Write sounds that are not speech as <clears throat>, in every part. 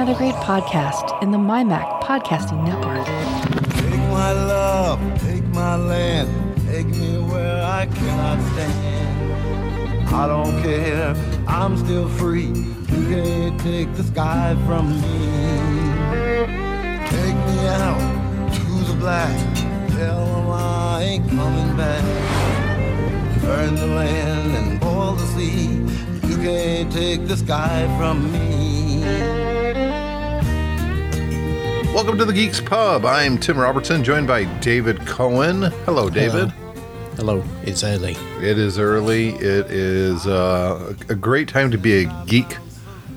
another great podcast in the MyMac Podcasting Network. Take my love, take my land, take me where I cannot stand. I don't care, I'm still free. You can't take the sky from me. Take me out to the black, tell them I ain't coming back. Burn the land and boil the sea. You can't take the sky from me. Welcome to the Geeks Pub. I'm Tim Robertson, joined by David Cohen. Hello, David. Hello, it's early. It is early. It is uh, a great time to be a geek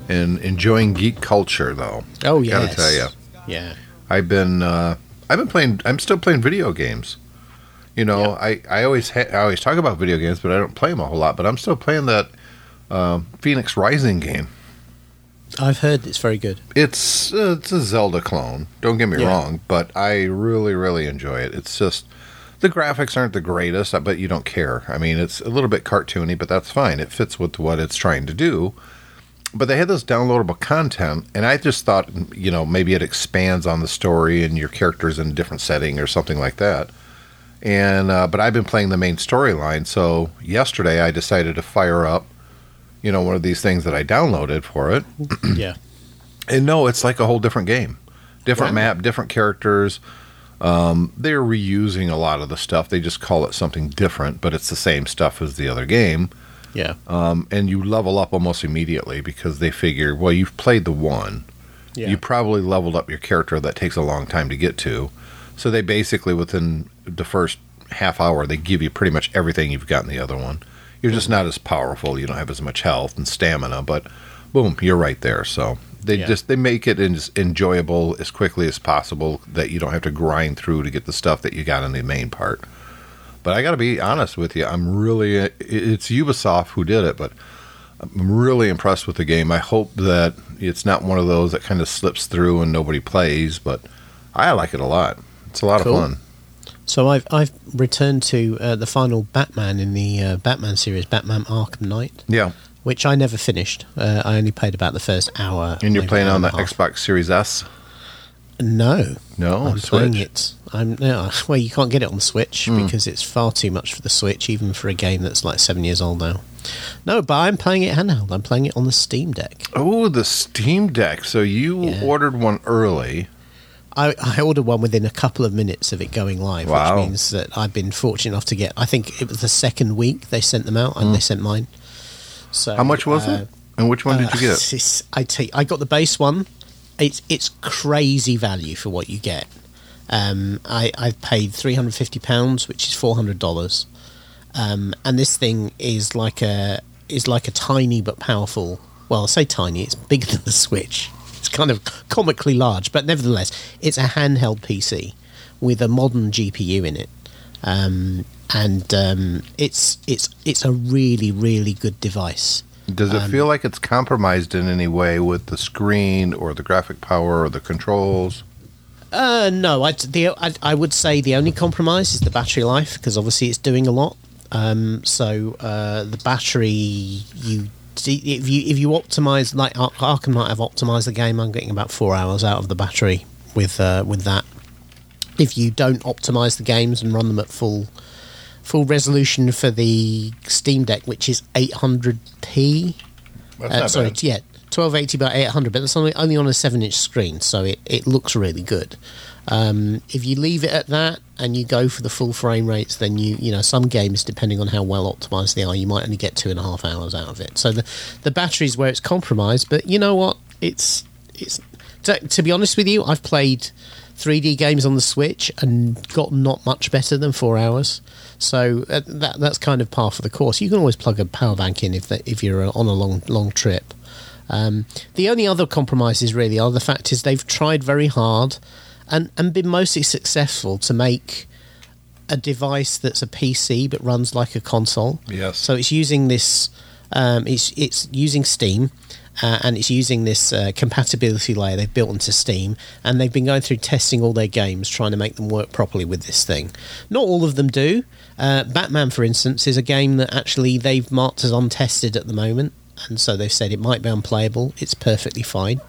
and enjoying geek culture, though. Oh, yeah. Gotta tell you, Yeah. I've been uh, I've been playing. I'm still playing video games. You know, I I always ha- I always talk about video games, but I don't play them a whole lot. But I'm still playing that um, Fenyx Rising game. I've heard it's very good. It's uh, it's a Zelda clone. Don't get me Yeah. wrong, but I really really enjoy it. It's just the graphics aren't the greatest, but you don't care. I mean, it's a little bit cartoony, but that's fine. It fits with what it's trying to do. But they had this downloadable content, and I just thought, you know, maybe it expands on the story and your characters in a different setting or something like that. And uh, but I've been playing the main storyline, so yesterday I decided to fire up, you know, one of these things that I downloaded for it. <clears throat> yeah. And no, it's like a whole different game. Different map, different characters. Um, they're reusing a lot of the stuff. They just call it something different, but it's the same stuff as the other game. Yeah. Um, and you level up almost immediately because they figure, well, you've played the one. Yeah. You probably leveled up your character that takes a long time to get to. So they basically, within the first half hour, they give you pretty much everything you've got in the other one. You're just not as powerful. You don't have as much health and stamina, but boom, you're right there. So they Yeah. just they make it as enjoyable as quickly as possible that you don't have to grind through to get the stuff that you got in the main part. But I got to be honest with you, I'm really uh, it's Ubisoft who did it, but I'm really impressed with the game. I hope that it's not one of those that kind of slips through and nobody plays, but I like it a lot. It's a lot Cool. of fun. So I've I've returned to uh, the final Batman in the uh, Batman series, Batman Arkham Knight, Yeah, which I never finished. Uh, I only played about the first hour. and you're playing on the. Xbox Series S. No, No, I'm Switch. playing it. I'm no, <laughs> well, you can't get it on the Switch Hmm. because it's far too much for the Switch, even for a game that's like seven years old now. No, but I'm playing it handheld. I'm playing it on the Steam Deck. Oh, the Steam Deck. So you Yeah. ordered one early. I, I ordered one within a couple of minutes of it going live, Wow. which means that I've been fortunate enough to get. I think it was the second week they sent them out, and they sent mine. So. How much was uh, it? And which one did you uh, get? <laughs> it's- I take. I got the base one. It's it's crazy value for what you get. Um, I I paid three hundred fifty pounds, which is four hundred dollars. Um, and this thing is like a is like a tiny but powerful. Well, I say tiny. It's bigger than the Switch. It's kind of comically large, but nevertheless, it's a handheld PC with a modern GPU in it. Um, and um, it's it's it's a really really good device. Does it um, feel like it's compromised in any way with the screen or the graphic power or the controls? Uh, no, I, the, I, I would say the only compromise is the battery life because obviously it's doing a lot. Um, so uh, the battery, you if you if you optimize like Ar- Arkham Knight, I've optimized the game. I'm getting about four hours out of the battery with uh, with that. If you don't optimize the games and run them at full full resolution for the Steam Deck, which is 800p, That's uh, sorry, bad. yeah, twelve eighty by eight hundred, but that's only, only on a seven inch screen, so it, it looks really good. Um, if you leave it at that and you go for the full frame rates, then you you know some games, depending on how well optimized they are, you might only get two and a half hours out of it. So the the battery's where it's compromised, but you know what? It's it's to, to be honest with you, I've played 3D games on the Switch and got not much better than four hours. So uh, that that's kind of par for the course. You can always plug a power bank in if that, if you're on a long long trip. Um, the only other compromises really are the fact is they've tried very hard and, and been mostly successful to make a device that's a PC but runs like a console. Yes. So it's using this. Um, it's it's using Steam, uh, and it's using this uh, compatibility layer they've built into Steam, and they've been going through testing all their games, trying to make them work properly with this thing. Not all of them do. Uh, Batman, for instance, is a game that actually they've marked as untested at the moment, and so they've said it might be unplayable. It's perfectly fine.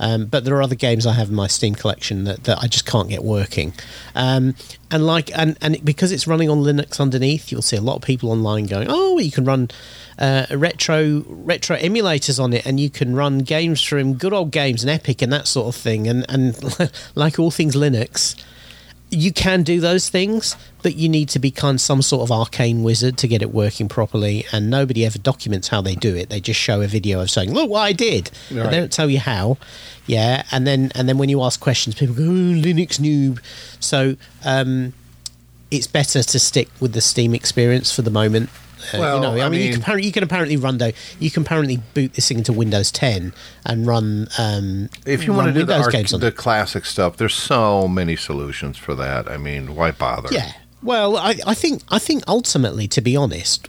Um, but there are other games I have in my Steam collection that, that I just can't get working. Um, and like and and because it's running on Linux underneath, you'll see a lot of people online going, "Oh, you can run uh, retro retro emulators on it, and you can run games from good old games and Epic and that sort of thing." And and <laughs> like all things Linux, you can do those things, but you need to become some sort of arcane wizard to get it working properly. And nobody ever documents how they do it. They just show a video of saying, "Look what I did," but they don't tell you how. Yeah, and then and then when you ask questions, people go, oh, "Linux noob." So um, it's better to stick with the Steam experience for the moment. Uh, Well, you know, I, I mean, you can apparently you can apparently run though you can apparently boot this thing into Windows 10 and run um, If you run want to do the, arc- games on the classic stuff, there's so many solutions for that. I mean, why bother? Yeah. Well, I, I think I think ultimately, to be honest,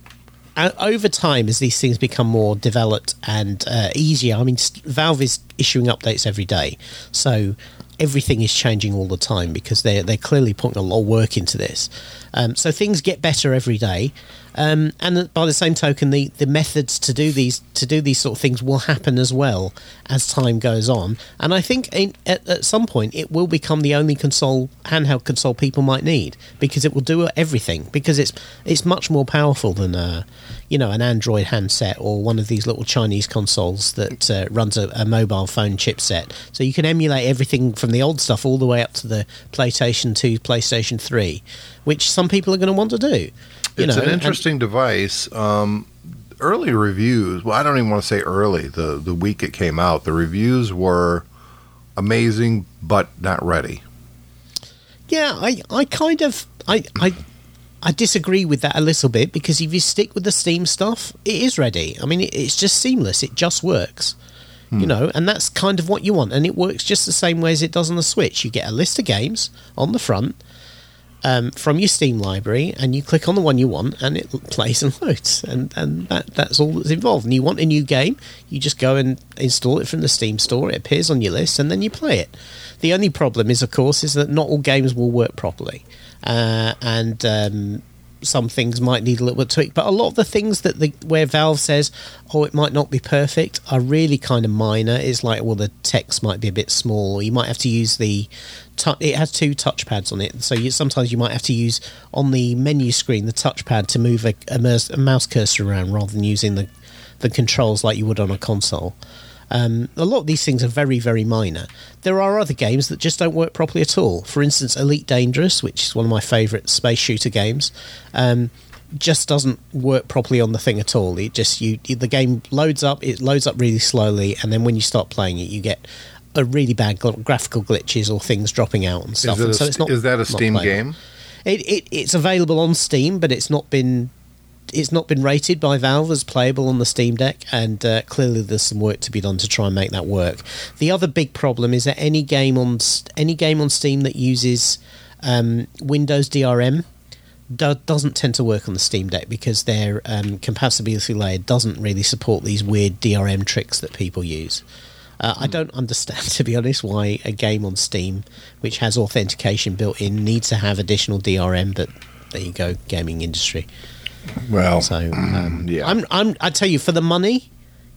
over time as these things become more developed and uh, easier, I mean, Valve is issuing updates every day, so everything is changing all the time because they're they're clearly putting a lot of work into this. Um, so things get better every day, um, and by the same token, the, the methods to do these to do these sort of things will happen as well as time goes on. And I think in, at, at some point it will become the only console handheld console people might need because it will do everything because it's it's much more powerful than a you know an Android handset or one of these little Chinese consoles that uh, runs a, a mobile phone chipset. So you can emulate everything from the old stuff all the way up to the PlayStation 2, PlayStation 3, which some people are going to want to do. You it's know, an and- interesting device. Um, early reviews. Well, I don't even want to say early. The the week it came out, the reviews were amazing, but not ready. Yeah, I, I kind of I, I I disagree with that a little bit because if you stick with the Steam stuff, it is ready. I mean, it's just seamless. It just works. You know, and that's kind of what you want, and it works just the same way as it does on the Switch. You get a list of games on the front um, from your Steam library, and you click on the one you want, and it <laughs> plays and loads, and and that that's all that's involved. And you want a new game, you just go and install it from the Steam store. It appears on your list, and then you play it. The only problem is, of course, is that not all games will work properly, uh, and um, some things might need a little bit tweak. But a lot of the things that the where Valve says, "Oh, it might not be perfect," are really kind of minor. It's like, well, the text might be a bit small, you might have to use the. tou- It has two touchpads on it, so you, sometimes you might have to use on the menu screen the touchpad to move a, a mouse cursor around rather than using the the controls like you would on a console. Um, a lot of these things are very, very minor. There are other games that just don't work properly at all. For instance, Elite Dangerous, which is one of my favourite space shooter games, um, just doesn't work properly on the thing at all. It just you the game loads up, it loads up really slowly, and then when you start playing it, you get a really bad gl- graphical glitches or things dropping out and stuff. Is, it and a, so it's not is that a Steam game? It, it it's available on Steam, but it's not been it's not been rated by Valve as playable on the Steam Deck, and uh, clearly there's some work to be done to try and make that work. The other big problem is that any game on any game on Steam that uses um, Windows DRM do, doesn't tend to work on the Steam Deck because their um, compatibility layer doesn't really support these weird DRM tricks that people use. Uh, I don't understand, <laughs> to be honest, why a game on Steam, which has authentication built in, needs to have additional DRM. But there you go, gaming industry. Well, So um, yeah. I'm, I'm, I tell you, for the money,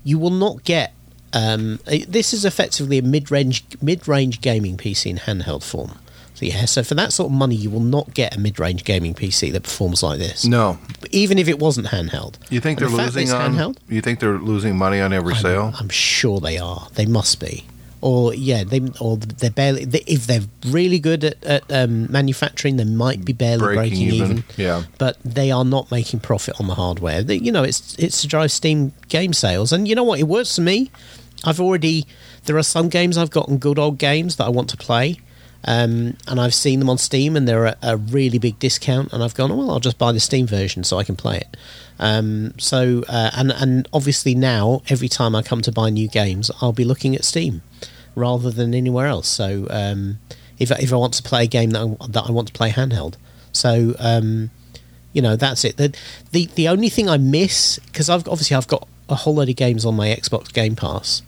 you will not get. Um, this is effectively a mid-range mid-range gaming PC in handheld form. So yeah, so for that sort of money, you will not get a mid-range gaming PC that performs like this. no. even if it wasn't handheld. You think And they're the losing on? handheld? You think they're losing money on every sale? I'm sure they are. They must be. Or yeah, they or they're barely. They, if they're really good at, at um, manufacturing, they might be barely breaking, Breaking even, even. yeah. but they are not making profit on the hardware. They, you know, it's it's to drive Steam game sales, and you know what? It works for me. I've already there are some games I've gotten good old games that I want to play. Um, and I've seen them on Steam, and they're a, a really big discount. And I've gone, oh, well, I'll just buy the Steam version so I can play it. Um, so, uh, and and obviously now, every time I come to buy new games, I'll be looking at Steam rather than anywhere else. So, um, if if I want to play a game that I, that I want to play handheld, so um, you know that's it. The the the only thing I miss because I've obviously I've got a whole load of games on my Xbox Game Pass.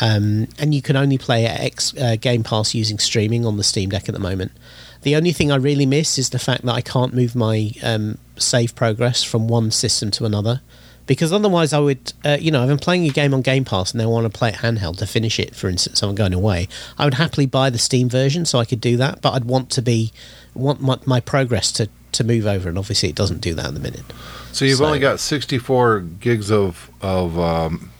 Um, and you can only play at X, uh, Game Pass using streaming on the Steam Deck at the moment. The only thing I really miss is the fact that I can't move my um, save progress from one system to another because otherwise I would, uh, you know, if I'm playing a game on Game Pass and I want to play it handheld to finish it, for instance, I'm going away, I would happily buy the Steam version so I could do that. But I'd want to be want my, my progress to to move over, and obviously it doesn't do that in the minute. So you've So- only got 64 gigs of of um,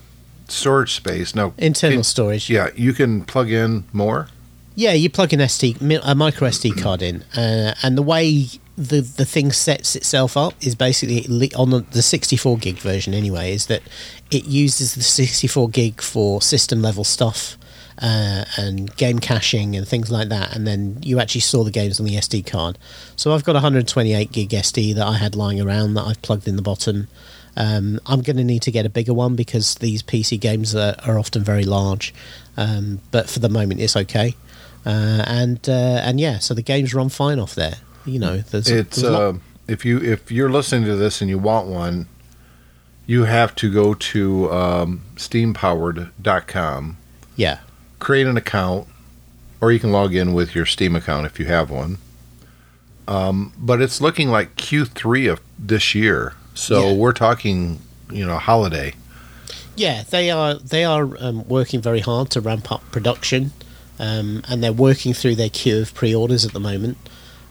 storage space now. Internal can- storage. Yeah, you can plug in more. Yeah, you plug an SD, a micro SD <clears throat> card in, uh, and the way the the thing sets itself up is basically on the, the 64 gig version anyway. Is that it uses the 64 gig for system level stuff uh, and game caching and things like that, and then you actually saw the games on the SD card. So I've got a 128 gig SD that I had lying around that I've plugged in the bottom. Um, I'm going to need to get a bigger one because these PC games are, are often very large, um, but for the moment it's okay. Uh, and uh, and yeah, so the games run fine off there. You know, there's, It's there's lot- uh, if you if you're listening to this and you want one, you have to go to um, steampowered.com, yeah, create an account, or you can log in with your Steam account if you have one. Um, but it's looking like Q3 of this year, so Yeah. we're talking, you know, holiday. yeah, they are they are um, working very hard to ramp up production, um, and they're working through their queue of pre-orders at the moment.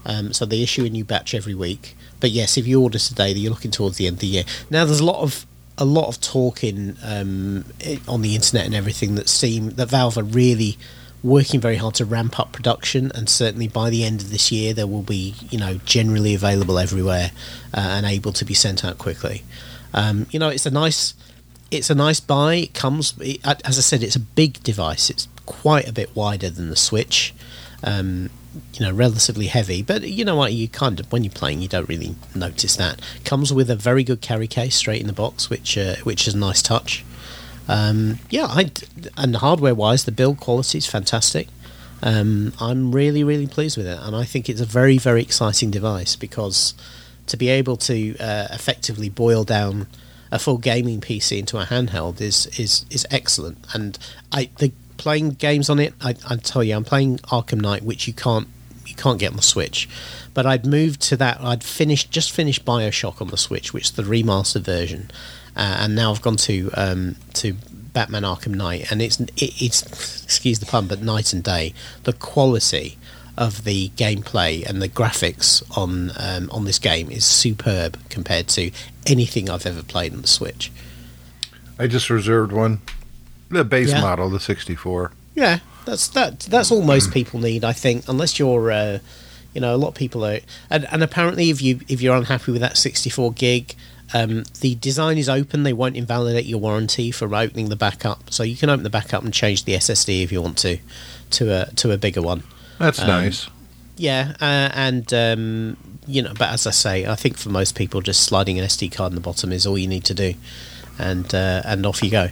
Um, so they issue a new batch every week. But yes, if you order today, you're looking towards the end of the year. Now, there's a lot of a lot of talk in um, on the internet and everything that Steam that Valve are really working very hard to ramp up production, and certainly by the end of this year, there will be you know generally available everywhere uh, and able to be sent out quickly. Um, you know, it's a nice it's a nice buy. It comes, it, as I said, it's a big device. It's quite a bit wider than the Switch. Um, you know, relatively heavy, but you know what? You kind of when you're playing, you don't really notice that. Comes with a very good carry case straight in the box, which uh, which is a nice touch. Um, yeah, I and hardware wise, the build quality is fantastic. Um, I'm really really pleased with it, and I think it's a very very exciting device because to be able to uh, effectively boil down a full gaming PC into a handheld is is is excellent. And I the playing games on it, I, I tell you, I'm playing Arkham Knight, which you can't you can't get on the Switch. But I'd moved to that. I'd finished just finished Bioshock on the Switch, which is the remastered version, uh, and now I've gone to um, to Batman Arkham Knight, and it's it, it's excuse the pun, but night and day. The quality of the gameplay and the graphics on um, on this game is superb compared to anything I've ever played on the Switch. I just reserved one, the base Yeah. model, the 64. Yeah, that's that. That's all most people need, I think, unless you're, uh, you know, a lot of people are, and, and apparently, if you if you're unhappy with that 64 gig, um, the design is open. They won't invalidate your warranty for opening the backup, so you can open the backup and change the SSD if you want to, to a to a bigger one. That's Um, nice. Yeah, uh, and um, you know, but as I say, I think for most people, just sliding an SD card in the bottom is all you need to do, and uh, and off you go.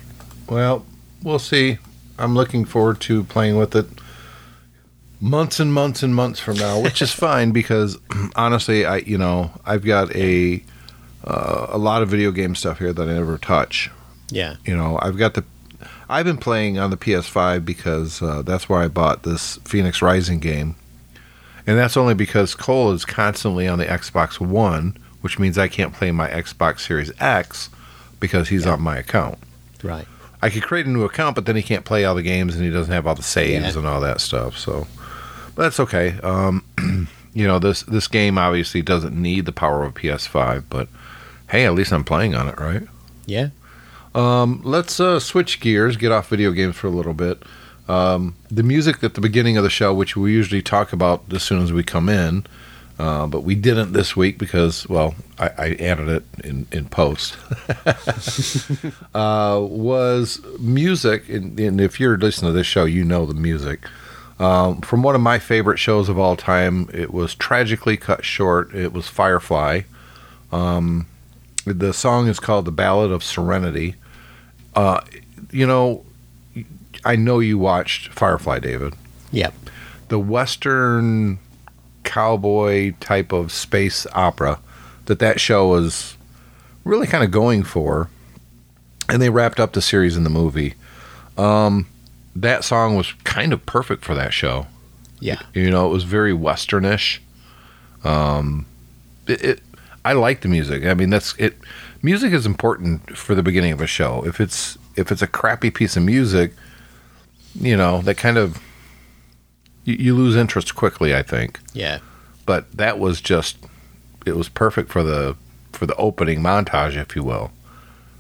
Well, we'll see. I'm looking forward to playing with it months and months and months from now, which is <laughs> fine because <clears throat> honestly, I you know I've got a uh, a lot of video game stuff here that I never touch. Yeah, You know, I've got the I've been playing on the PS5 because uh, that's where I bought this Fenyx Rising game, and that's only because Cole is constantly on the Xbox One, which means I can't play my Xbox Series X because he's on my account. right. I could create a new account, but then he can't play all the games and he doesn't have all the saves Yeah. and all that stuff. So, but that's okay. Um, <clears throat> you know, this this game obviously doesn't need the power of a PS5, but hey, at least I'm playing on it, right? Yeah. Um, let's uh, switch gears, get off video games for a little bit. Um, the music at the beginning of the show, which we usually talk about as soon as we come in, uh, but we didn't this week because, well, I, I added it in, in post, <laughs> uh, was music. And, and if you're listening to this show, you know the music. Um, from one of my favorite shows of all time, it was tragically cut short. It was Firefly. Um, the song is called "The Ballad of Serenity." Uh, you know, I know you watched Firefly, David. Yep. The Western cowboy type of space opera that that show was really kind of going for, and they wrapped up the series in the movie. Um, that song was kind of perfect for that show. Yeah. You know, it was very westernish. Um, it, it I like the music. I mean, that's it. Music is important for the beginning of a show. If it's if it's a crappy piece of music, you know, that kind of you, you lose interest quickly. I think. Yeah. But that was just it was perfect for the for the opening montage, if you will.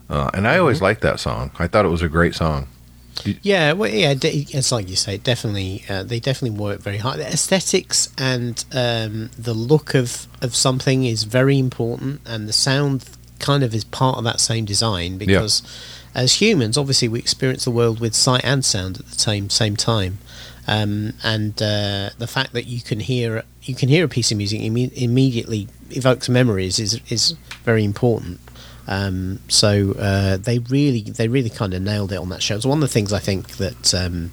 Uh, and I always liked that song. I thought it was a great song. Yeah, well, yeah, it's like you say. Definitely, uh, they definitely work very hard. The aesthetics and um, the look of of something is very important, and the sound kind of is part of that same design because as humans, obviously, we experience the world with sight and sound at the same same time. Um, and uh, the fact that you can hear you can hear a piece of music imme- immediately evokes memories is is very important. Um, so uh, they really they really kind of nailed it on that show. It's one of the things I think that um,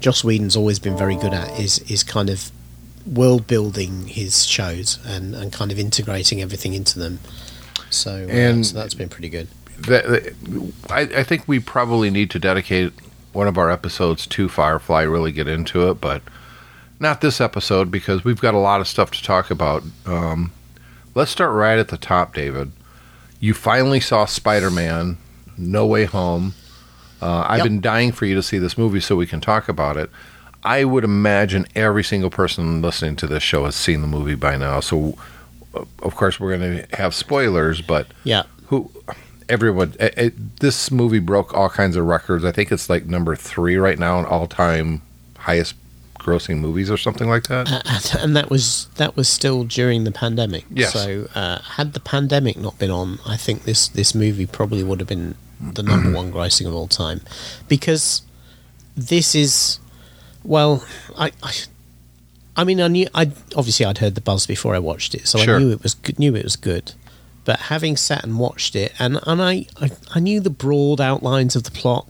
Joss Whedon's always been very good at is is kind of world building his shows and, and kind of integrating everything into them. So, uh, And- so that's been pretty good. that, that- I, I think we probably need to dedicate one of our episodes to Firefly, really get into it, but not this episode because we've got a lot of stuff to talk about. Um, let's start right at the top, David. You finally saw Spider Man No Way Home. Uh, I've Yep. been dying for you to see this movie so we can talk about it. I would imagine every single person listening to this show has seen the movie by now. So, uh, of course, we're going to have spoilers, but Yeah. who everyone it, it, this movie broke all kinds of records i think it's like number three right now in all-time highest grossing movies or something like that Uh, and- and that was that was still during the pandemic. Yes. So uh, had the pandemic not been on, I think this this movie probably would have been the number one grossing of all time, because this is well, I. I I mean, I knew. I obviously I'd heard the buzz before I watched it, so Sure. I knew it was good, knew it was good. But having sat and watched it, and and I, I, I knew the broad outlines of the plot,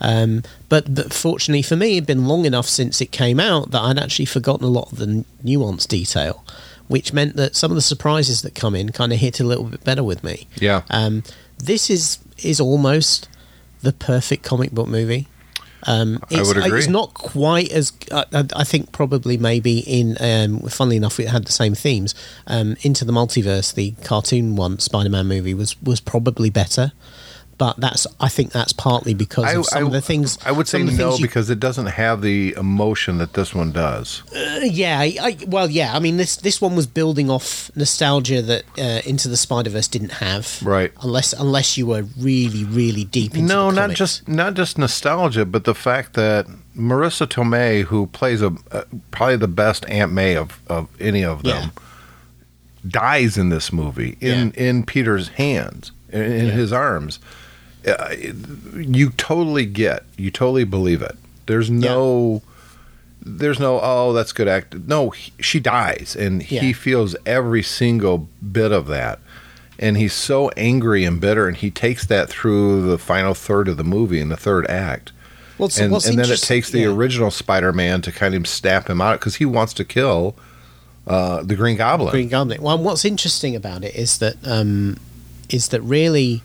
um, but, but fortunately for me, it'd been long enough since it came out that I'd actually forgotten a lot of the n- nuance detail, which meant that some of the surprises that come in kind of hit a little bit better with me. yeah Um, this is is almost the perfect comic book movie. Um, I it's, would agree. It's not quite as I, I I think probably maybe in. Um, funnily enough, it had the same themes. Um, Into the Multiverse, the cartoon one, Spider-Man movie was was probably better, but that's I think that's partly because of some of the things. I would say some of the no you- because it doesn't have the emotion that this one does. Uh, yeah, I, I, well, yeah. I mean, this this one was building off nostalgia that uh, Into the Spider Verse didn't have, Right. Unless unless you were really really deep into no, not just not just nostalgia, but the fact that Marisa Tomei, who plays a, uh probably the best Aunt May of, of any of them, dies in this movie in in Peter's hands in, in Yeah. his arms. Uh, you totally get, you totally believe it. There's no, there's no, oh, that's good act. No, he, she dies, and he feels every single bit of that. And he's so angry and bitter, and he takes that through the final third of the movie in the third act. Well, so and what's and then it takes the yeah. original Spider-Man to kind of snap him out because he wants to kill uh, the Green Goblin. Green Goblin. Well, what's interesting about it is that um, is that really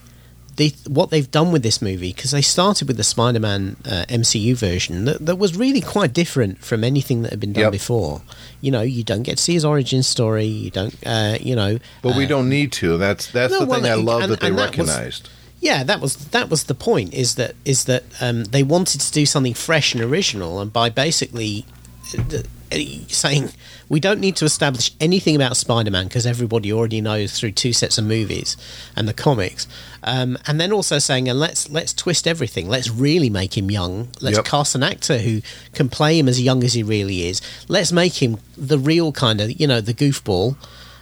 they, what they've done with this movie because they started with the Spider-Man uh, MCU version that, that was really quite different from anything that had been done Yep. before. You know, you don't get to see his origin story. You don't, uh, you know. But we uh, don't need to. That's that's No, the well, thing I love and- that they that was- recognized. Yeah, that was that was the point. Is that is that um, they wanted to do something fresh and original, and by basically uh, saying we don't need to establish anything about Spider-Man because everybody already knows through two sets of movies and the comics, um, and then also saying and let's let's twist everything. Let's really make him young. Let's Yep. cast an actor who can play him as young as he really is. Let's make him the real kind of you know the goofball.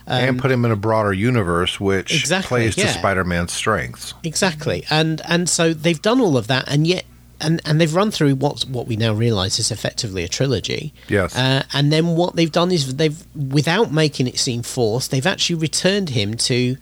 and put him in a broader universe, which Um, Exactly, plays to. Spider-Man's strengths. Exactly, and and so they've done all of that, and yet. And, and they've run through what what we now realise is effectively a trilogy. Yes. Uh, and then what they've done is they've, without making it seem forced, they've actually returned him to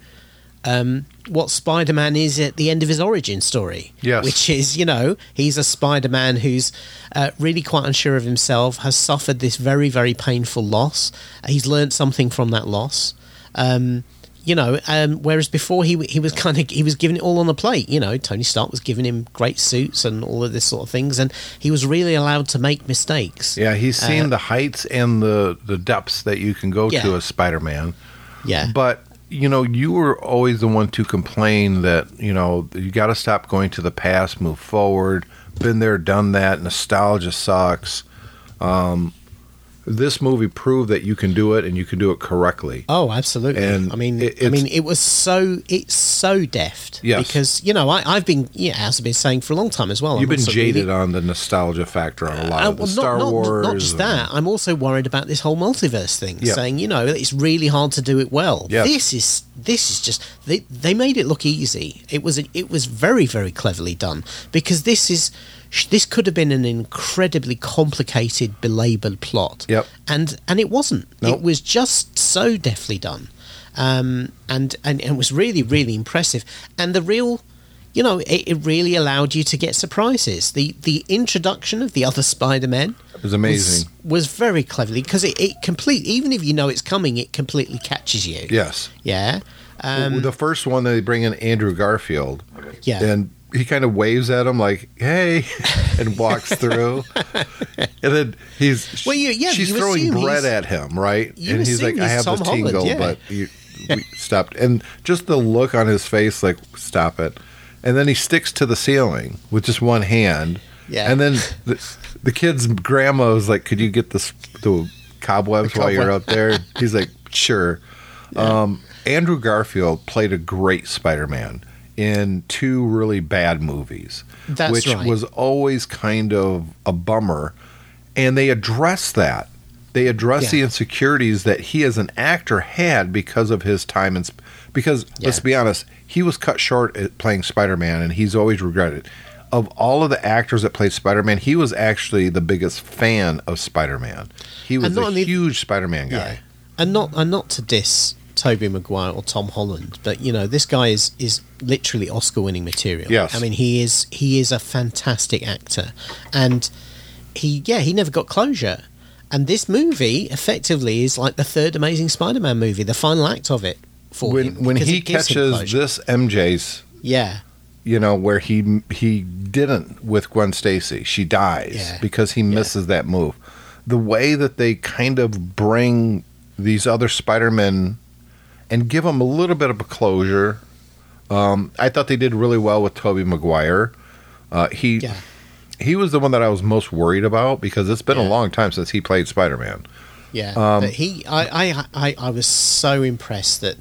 um, what Spider-Man is at the end of his origin story. Yes. Which is, you know, he's a Spider-Man who's uh, really quite unsure of himself, has suffered this very, very painful loss. He's learned something from that loss. Um, you know, um, whereas before he he was kind of he was giving it all on the plate. You know, Tony Stark was giving him great suits and all of this sort of things, and he was really allowed to make mistakes. Yeah, he's seen Uh, the heights and the the depths that you can go Yeah. to as Spider-Man. Yeah, But you know, you were always the one to complain that, you know, you got to stop going to the past, move forward. Been there, done that. Nostalgia sucks. Um, this movie proved that you can do it and you can do it correctly. Oh, absolutely. And I mean, it- I mean, it was so it's so deft. Yes. Because you know, I, I've been yeah, as I've been saying for a long time as well. You've I'm been jaded really- on the nostalgia factor on a lot Uh, of the well, Star not, not, Wars. Not just and- that. I'm also worried about this whole multiverse thing. Yeah. Saying you know it's really hard to do it well. Yes. This is this is just they they made it look easy. It was it was very very cleverly done because this is this could have been an incredibly complicated belabored plot. Yep. And and it wasn't. Nope. It was just so deftly done. Um, and, and and it was really really impressive. And the real you know, it, it really allowed you to get surprises. The the introduction of the other Spider-Man It was amazing. was, was very cleverly because it, it complete even if you know it's coming, it completely catches you. yes. Yeah. Um, the first one they bring in Andrew Garfield. Yeah. And he kind of waves at him like, "Hey," <laughs> and walks through. and then he's Well, you- yeah, she's you throwing bread at him, right? and he's like, "I have Holland, tingle, yeah. but you, we stopped." And just the look on his face, like, "Stop it!" And then he sticks to the ceiling with just one hand. Yeah. And then the, the kid's grandma was like, "Could you get the the cobwebs while you're cobweb. up there?" <laughs> He's like, "Sure." Um, Andrew Garfield played a great Spider-Man in two really bad movies, That's which right. was always kind of a bummer. And they address that. They address Yeah. the insecurities that he as an actor had because of his time and sp- because let's be honest, he was cut short at playing Spider-Man and he's always regretted. Of all of the actors that played Spider-Man, he was actually the biggest fan of Spider-Man. He was a huge Spider-Man guy. yeah. And not and not to diss Tobey Maguire or Tom Holland, but you know this guy is is literally Oscar-winning material. Yes. I mean he is he is a fantastic actor, and he yeah he never got closure. And this movie effectively is like the third Amazing Spider-Man movie, the final act of it for When him. when he it gives him catches this MJ's yeah, you know where he he didn't with Gwen Stacy. She dies Yeah. because he misses that move. The way that they kind of bring these other Spider-Men and give them a little bit of a closure. Um, I thought they did really well with Tobey Maguire. Uh, he yeah. he was the one that I was most worried about because it's been a long time since he played Spider-Man. Yeah, Um, but he, I, I, I, I was so impressed that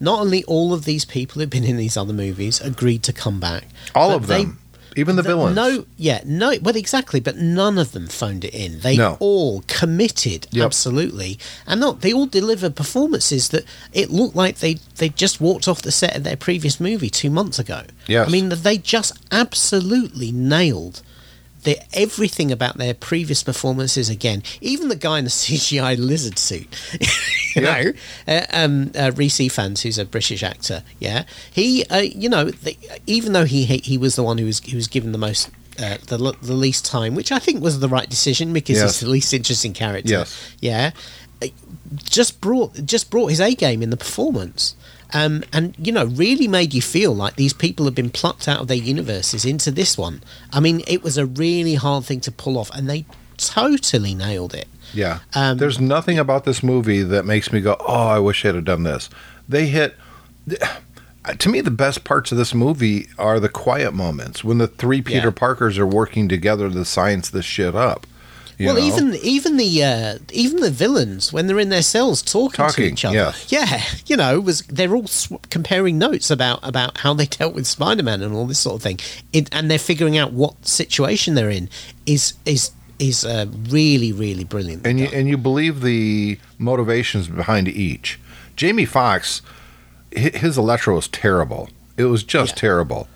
not only all of these people who've been in these other movies agreed to come back, All of them, even the th- villains. No, yeah, no, well, exactly, but none of them phoned it in. They No. all committed, Yep. absolutely, and not they all delivered performances that it looked like they they just walked off the set of their previous movie two months ago. Yes. I mean they just absolutely nailed. The, everything about their previous performances again, even the guy in the <laughs> CGI lizard suit, <laughs> you Yeah. know, uh, um, uh, Rhys Ifans, who's a British actor, yeah, he, uh, you know, the, even though he he he was the one who was who was given the most. Uh, the, the least time, which I think was the right decision because Yes. he's the least interesting character. Yes. Yeah, Uh, just brought just brought his A game in the performance, um, and you know really made you feel like these people have been plucked out of their universes into this one. I mean, it was a really hard thing to pull off, and they totally nailed it. Yeah. Um, There's nothing about this movie that makes me go, "Oh, I wish I'd have done this." They hit. To me, the best parts of this movie are the quiet moments when the three Peter Yeah. Parkers are working together to science this shit up. Well, know? even even the uh, even the villains when they're in their cells talking, to each other, yes. yeah, you know, was they're all sw- comparing notes about about how they <laughs> dealt with Spider-Man and all this sort of thing, it, and they're figuring out what situation they're in is is is uh, really really brilliant. and you and you believe the motivations behind each. Jamie Foxx, his Electro was terrible. It was just Yeah. terrible,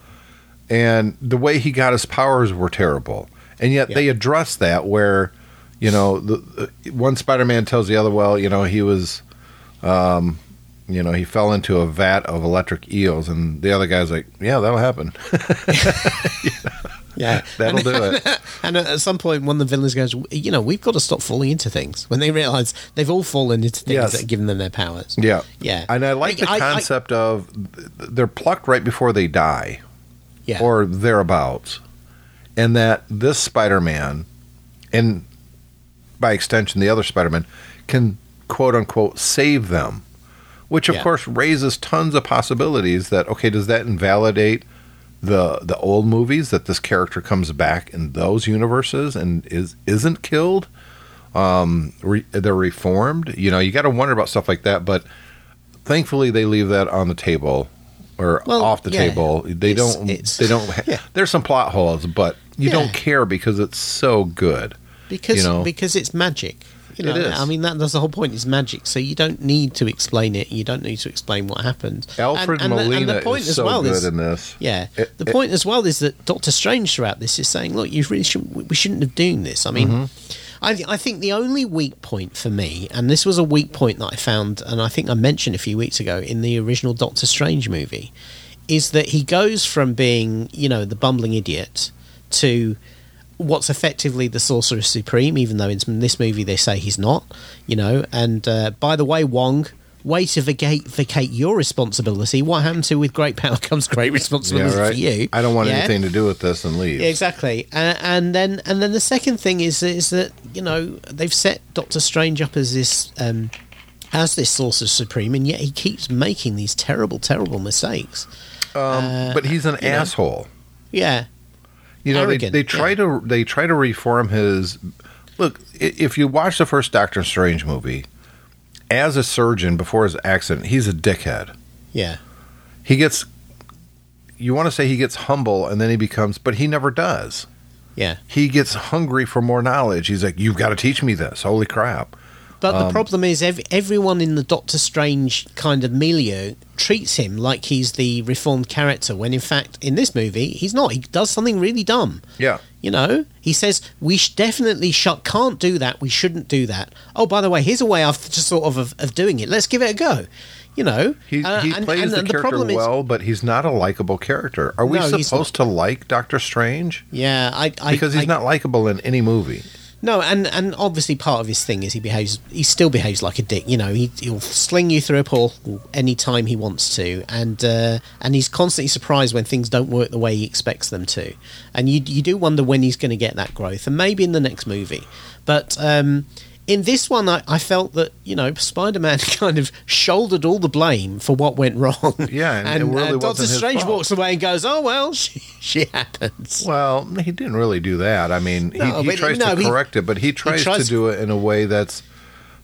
and the way he got his powers were terrible. And yet they address that where, you know, the, one Spider-Man tells the other, well, you know, he was, um, you know, he fell into a vat of electric eels, and the other guy's like, yeah, that'll happen. <laughs> <laughs> yeah, <laughs> That'll and, do it. And at some point, one of the villains goes, "You know, we've got to stop falling into things." When they realise they've all fallen into things Yes. that are giving them their powers. Yeah, Yeah. And I like the I- I- concept of they're plucked right before they die. Yeah, or thereabouts, and that this Spider-Man, and by extension the other Spider-Man, can quote unquote save them which of Yeah. course raises tons of possibilities. That okay, does that invalidate the the old movies that this character comes back in those universes and is isn't killed? Um, re, they're reformed. You know, you got to wonder about stuff like that. But thankfully, they leave that on the table or Well, off the yeah. table. They It's- don't. it's- they don't. <laughs> yeah. There's some plot holes, but you Yeah. don't care because it's so good. because you know. because it's magic. You know, It is. I mean that that's the whole point. Is magic, so you don't need to explain it. You don't need to explain what happened. Alfred And- and the- and Molina the point is as so well good is- in this. Yeah. It- the it- point as well is that Doctor Strange throughout this is saying, look, you really shouldn't, we shouldn't have doing this. I mean, Mm-hmm. I, I think the only weak point for me, and this was a weak point that I found, and I think I mentioned a few weeks ago in the original Doctor Strange movie, is that he goes from being, you know, the bumbling idiot to what's effectively the Sorcerer Supreme, even though in this movie they say he's not, you know. And uh, by the way, Wong, way to vacate, vacate your responsibility. What happened to with great power comes great responsibility Yeah, right. for you? I don't want Yeah? anything to do with this and leave. Exactly. And, and then and then the second thing is is that you know they've set Doctor Strange up as this um, as this Sorcerer Supreme, and yet he keeps making these terrible, terrible mistakes. Um, but he's an you know. asshole. Yeah, You know, they, they try yeah. to they try to reform his. Look, if you watch the first Doctor Strange movie, as a surgeon before his accident, he's a dickhead. yeah, He gets. You want to say he gets humble, and then he becomes, but he never does. yeah. He gets hungry for more knowledge. He's like, "You've got to teach me this." Holy crap! But Um, the problem is, ev- everyone in the Doctor Strange kind of milieu treats him like he's the reformed character, when in fact, in this movie, he's not. He does something really dumb. Yeah, You know, he says we sh- definitely sh- can't do that. We shouldn't do that. Oh, by the way, here's a way of just sort of of, of doing it. Let's give it a go. You know, he, Uh, and- plays and the character problem is- well, but he's not a likable character. Are we No, supposed to like Doctor Strange? yeah, I, I Because he's I- not likable in any movie. No, and and obviously part of his thing is he behaves. He still behaves like a dick. You know, he, he'll sling you through a portal any time he wants to, and uh, and he's constantly surprised when things don't work the way he expects them to. And you you do wonder when he's going to get that growth, and maybe in the next movie. But um, in this one, I, I felt that you know Spider-Man <laughs> kind of shouldered all the blame for what went wrong. Yeah, and really uh, Doctor Strange fault. walks away and goes, "Oh well, <laughs> she, she happens." Well, he didn't really do that. I mean, No, he, he tries no, to he- correct it, but he tries, tries- to do it in a way that's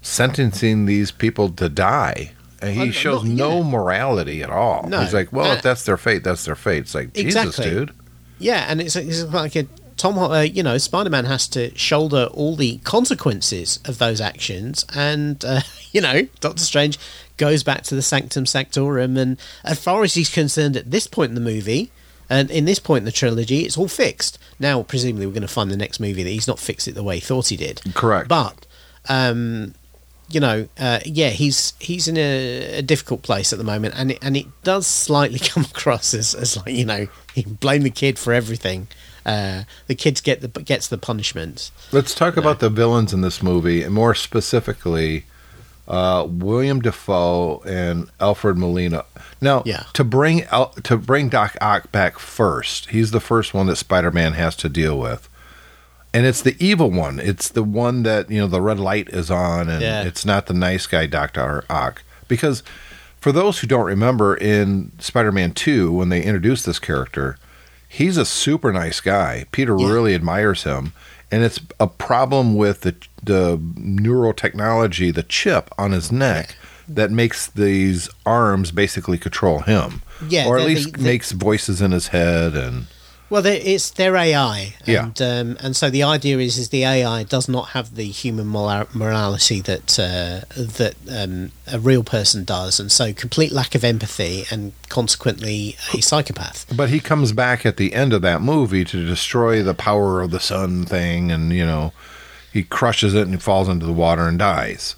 sentencing these people to die. And he shows no, no yeah. morality at all. No. He's like, well, Uh, if that's their fate, that's their fate. It's like, Jesus, dude. Yeah, and it's, it's like a Tom, uh, you know, Spider Man has to shoulder all the consequences of those actions, and uh, <laughs> you know, Doctor Strange goes back to the Sanctum Sanctorum, and as far as he's concerned at this point in the movie. And in this point in the trilogy, it's all fixed. Now, presumably, we're going to find the next movie that he's not fixed it the way he thought he did. Correct. But, um, you know, uh, yeah, he's he's in a, a difficult place at the moment, and it, and it does slightly <laughs> come across as, as like you know, he blame the kid for everything. Uh, the kids get the gets the punishment. Let's talk about the villains in this movie, and more specifically, uh, William Dafoe and Alfred Molina. Now, Yeah. to bring El- to bring Doc Ock back first, he's the first one that Spider-Man has to deal with, and it's the evil one. It's the one that you know the red light is on, and Yeah. it's not the nice guy, Doctor Ock, because. For those who don't remember, in Spider-Man Two, when they introduced this character, he's a super nice guy. Peter Yeah. really admires him, and it's a problem with the the neurotechnology, the chip on his neck that makes these arms basically control him. Yeah, or at least the- the- makes voices in his head and Well, it's their AI, Yeah. and um, and so the idea is is the AI does not have the human mora- morality that uh, that um, a real person does, and so complete lack of empathy, and consequently a psychopath. but he comes back at the end of that movie to destroy the power of the sun thing and you know he crushes it and he falls into the water and dies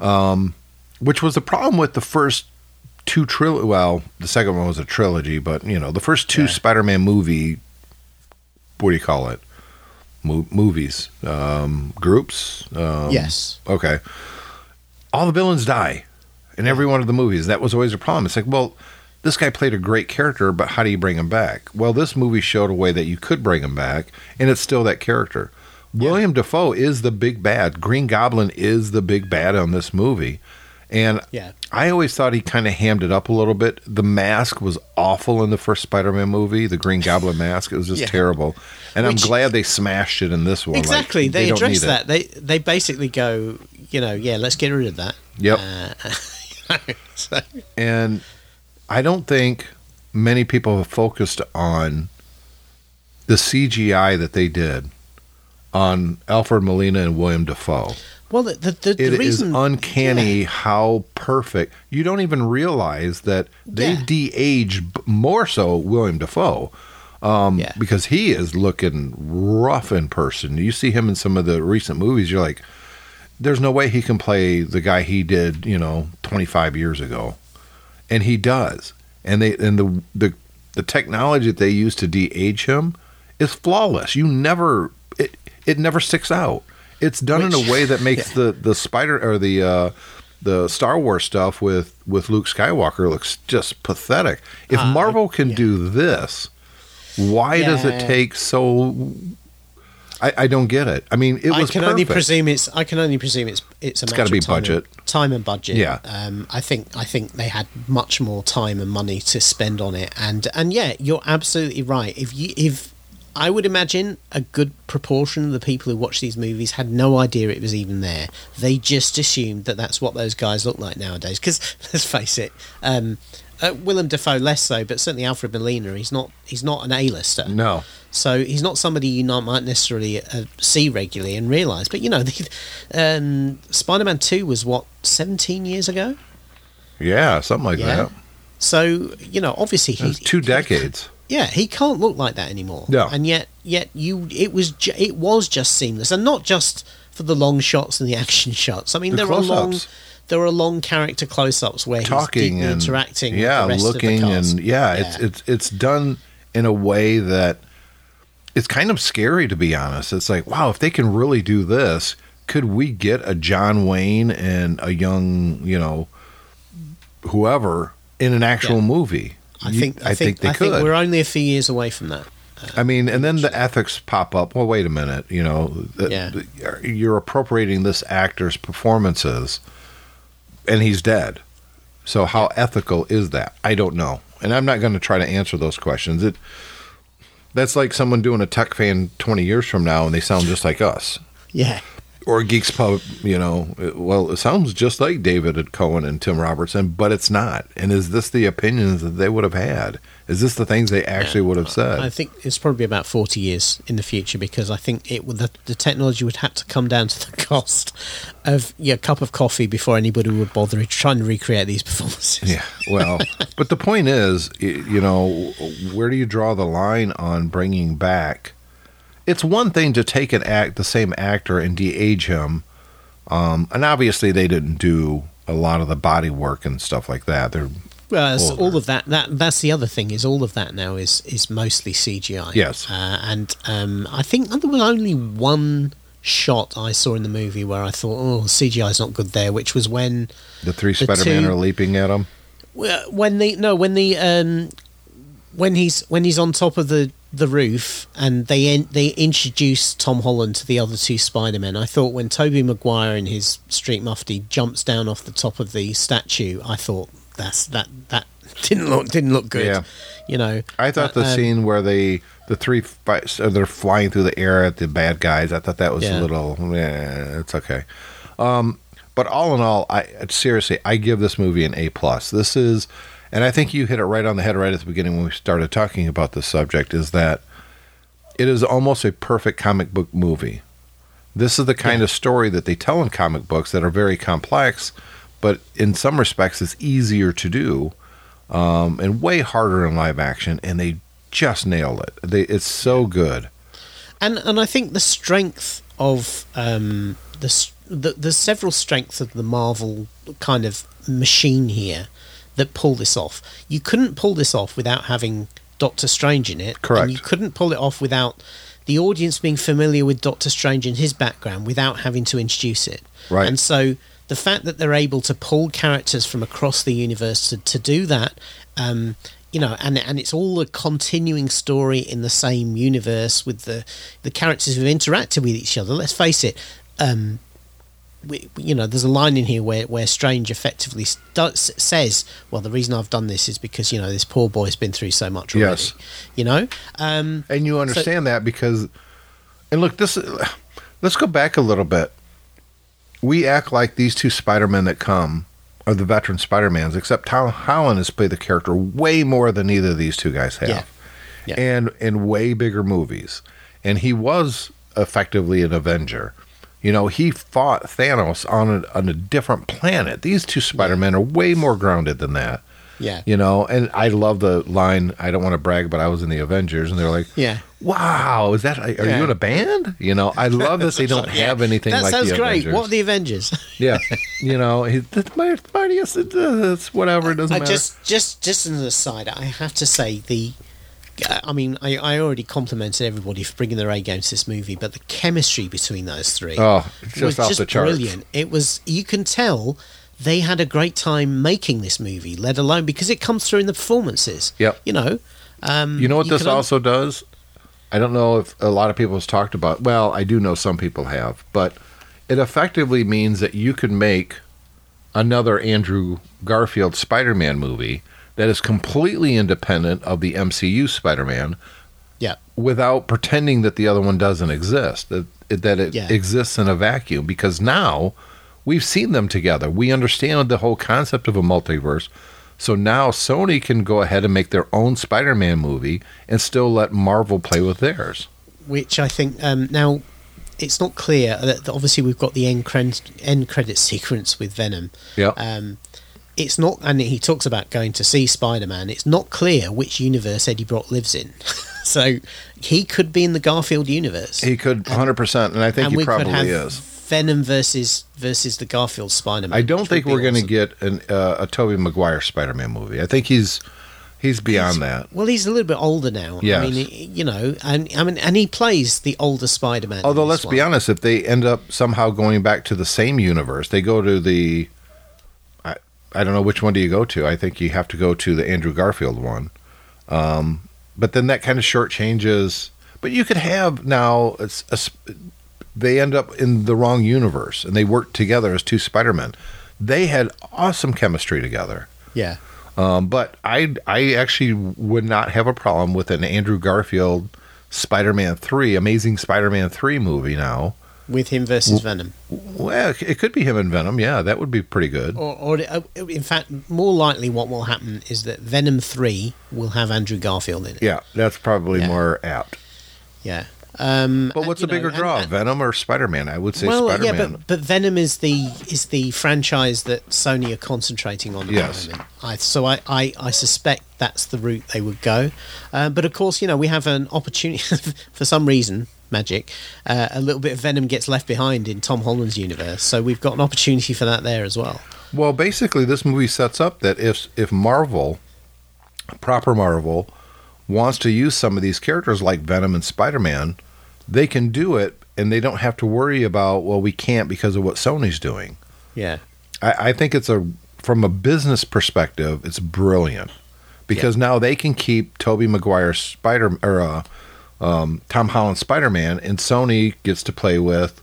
um, which was the problem with the first two trilogy well the second one was a trilogy but you know the first two Yeah. spider-man movie what do you call it? Mo- movies um, groups um, yes, okay. All the villains die in every one of the movies. That was always a problem. It's like well this guy played a great character but how do you bring him back? Well this movie showed a way that you could bring him back and it's still that character. William Dafoe is the big bad. Green goblin is the big bad on this movie And Yeah. I always thought he kind of hammed it up a little bit. The mask was awful in the first Spider-Man movie, the Green Goblin <laughs> mask. It was just Yeah. terrible. And Which- I'm glad they smashed it in this one. Like, Exactly. they don't address need it. that. They they basically go, you know, yeah, let's get rid of that. Yep. Uh, <laughs> so, And I don't think many people have focused on the CGI that they did on Alfred Molina and William Dafoe. Well, the the, the, It the is uncanny yeah. how perfect. You don't even realize that they Yeah. de-aged more so William Dafoe. Um, Yeah. because he is looking rough in person. You see him in some of the recent movies, you're like, there's no way he can play the guy he did, you know, 25 years ago. And he does. And they and the the the technology that they use to de-age him is flawless. You never it it never sticks out. It's done in a way that makes <laughs> the the spider or the uh the Star Wars stuff with with Luke Skywalker looks just pathetic. If Uh, Marvel can yeah. do this, why does it take so I, I don't get it. I mean, it was. I can only presume it's. I can only presume it's. It's a. It's matter gotta be time budget. And, time and budget. Yeah. Um. I think. I think they had much more time and money to spend on it, and and yeah, you're absolutely right. If you if I would imagine a good proportion of the people who watch these movies had no idea it was even there. They just assumed that that's what those guys look like nowadays. Because <laughs> let's face it, um, uh, Willem Dafoe less so, but certainly Alfred Molina. He's not. He's not an A-lister. No. So he's not somebody you not might necessarily uh, see regularly and realise. But you know, <laughs> the, um, Spider-Man Two was what seventeen years ago. Yeah, something like Yeah. that. So you know, obviously he two he- decades. Yeah, he can't look like that anymore. No. and yet yet you it was ju- it was just seamless, and not just for the long shots and the <laughs> action shots. I mean, The there are long there are long character close-ups where talking he's deeply and interacting. yeah, with the rest looking of the cast. and yeah, it's it's it's done in a way that it's kind of scary to be honest. It's like, wow, if they can really do this, could we get a John Wayne and a young, you know, whoever in an actual Yeah. movie? I You- think I, think, they I could. think we're only a few years away from that. Uh, I mean, and then the ethics pop up. Well, wait a minute. You know, Yeah. you're appropriating this actor's performances, and he's dead. So how ethical is that? I don't know, and I'm not going to try to answer those questions. It that's like someone doing a tech fan 20 years from now, and they sound just like us. <laughs> Yeah. Or Geeks Pub, you know, well, it sounds just like David Cohen and Tim Robertson, but it's not. And is this the opinions that they would have had? Is this the things they actually would have said? I think it's probably about 40 years in the future because I think it would the, the technology would have to come down to the <laughs> cost of yeah, cup of coffee before anybody would bother trying to recreate these performances. Yeah, well, <laughs> but the point is, you know, where do you draw the line on bringing back? It's one thing to take an act, the same actor, and de-age him, um, and obviously they didn't do a lot of the body work and stuff like that. They're Older. all of that. That that's the other thing is all of that now is is mostly CGI. Yes. uh, and um, I think there was only one shot I saw in the movie where I thought, oh, CGI is not good there, which was when the three The Spider-Man two- are leaping at him. When the no when the um when he's when he's on top of the the roof and they in, they introduce Tom Holland to the other two Spider-Men. I thought when Tobey Maguire in his street mufti jumps down off the top of the statue, I thought that's that that <laughs> didn't look didn't look good. Yeah. You know, I thought But, the um, scene where they the three they're flying through the air at the bad guys. I thought that was Yeah. a little. Yeah, it's okay. Um, but all in all, I seriously I give this movie an A plus. This is, and I think you hit it right on the head right at the beginning when we started talking about this subject. Is that it is almost a perfect comic book movie. This is the kind of story that they tell in comic books that are very complex, but in some respects it's easier to do um, and way harder in live action, and they just nailed it. They, it's so good. and and I think the strength of um, the, the the several strengths of the Marvel kind of machine here that pull this off. You couldn't pull this off without having Doctor Strange in it. Correct. And you couldn't pull it off without the audience being familiar with Doctor Strange and his background without having to introduce it. Right. And so the fact that they're able to pull characters from across the universe to, to do that, um, you know, and and it's all a continuing story in the same universe with the the characters who've interacted with each other. Let's face it, um, we, you know, there's a line in here where, where Strange effectively says, "Well, the reason I've done this is because you know this poor boy's been through so much already." Yes. You know, um, And you understand that because, and look, this. Let's go back a little bit. We act like these two Spider-Men that come are the veteran Spider-Mans, except Tom Holland has played the character way more than either of these two guys have, Yeah. Yeah. and in way bigger movies. And he was effectively an Avenger. You know, he fought Thanos on a, on a different planet. These two Spider-Men are way more grounded than that. yeah, You know, and I love the line. I don't want to brag, but I was in the Avengers, and they're like, yeah. "Wow, is that? Are Yeah. you in a band?" You know, I love that they <laughs> don't have anything like That like sounds the great. Avengers. What are the Avengers? <laughs> yeah, you know, that's my mightiest. It's whatever. It doesn't I matter. just, just, just an aside, I have to say the. I mean, I, I already complimented everybody for bringing their A game to this movie, but the chemistry between those three oh, it's was just off just the charts. brilliant. It was you can tell they had a great time making this movie, let alone because it comes through in the performances. Yep. You know, um, You know what this can un- also does? I don't know if a lot of people has talked about. Well, I do know some people have, but it effectively means that you can make another Andrew Garfield Spider-Man movie that is completely independent of the MCU Spider-Man Yeah. without pretending that the other one doesn't exist that that it Yeah. exists in a vacuum because now we've seen them together we understand the whole concept of a multiverse so now Sony can go ahead and make their own Spider-Man movie and still let Marvel play with theirs which I think um, now it's not clear that obviously we've got the end credit, end credit sequence with Venom. yeah Um, it's not, and he talks about going to see Spider Man. It's not clear which universe Eddie Brock lives in, <laughs> so he could be in the Garfield universe, he could 100% and I think and he we could probably have is Venom versus versus the Garfield Spider Man. I don't think we're going to get an, uh, a Tobey Maguire Spider-Man movie I think he's he's beyond that Well, he's a little bit older now. Yes. I mean, he- you know, and I mean, and he plays the older Spider Man. Although let's be honest, if they end up somehow going back to the same universe, they go to the. I don't know which one do you go to. I think you have to go to the Andrew Garfield one, um, but then that kind of shortchanges. But you could have now. It's a, they end up in the wrong universe, and they work together as two Spider Men. They had awesome chemistry together. Yeah. Um, but I I actually would not have a problem with an Andrew Garfield Spider-Man 3, Amazing Spider-Man 3 movie now. With him versus Venom, Well, it could be him and Venom. Yeah, that would be pretty good. or, or uh, in fact, more likely, what will happen is that Venom Three will have Andrew Garfield in it. Yeah, that's probably Yeah. more apt. Yeah. Um, But what's the bigger know, draw, and- and- Venom or Spider-Man? I would say well, Spider-Man. yeah, but but Venom is the is the franchise that Sony are concentrating on. At Yes. the moment. I, so I, I, I suspect that's the route they would go. Uh, but of course, you know, we have an opportunity <laughs> for some reason, magic. Uh, a little bit of Venom gets left behind in Tom Holland's universe, so we've got an opportunity for that there as well. Well, basically, this movie sets up that if if Marvel, proper Marvel, wants to use some of these characters like Venom and Spider Man, they can do it, and they don't have to worry about well, we can't because of what Sony's doing. Yeah. I, I think it's a from a business perspective, it's brilliant because now they can keep Tobey Maguire Spider or uh, um, Tom Holland Spider Man, and Sony gets to play with.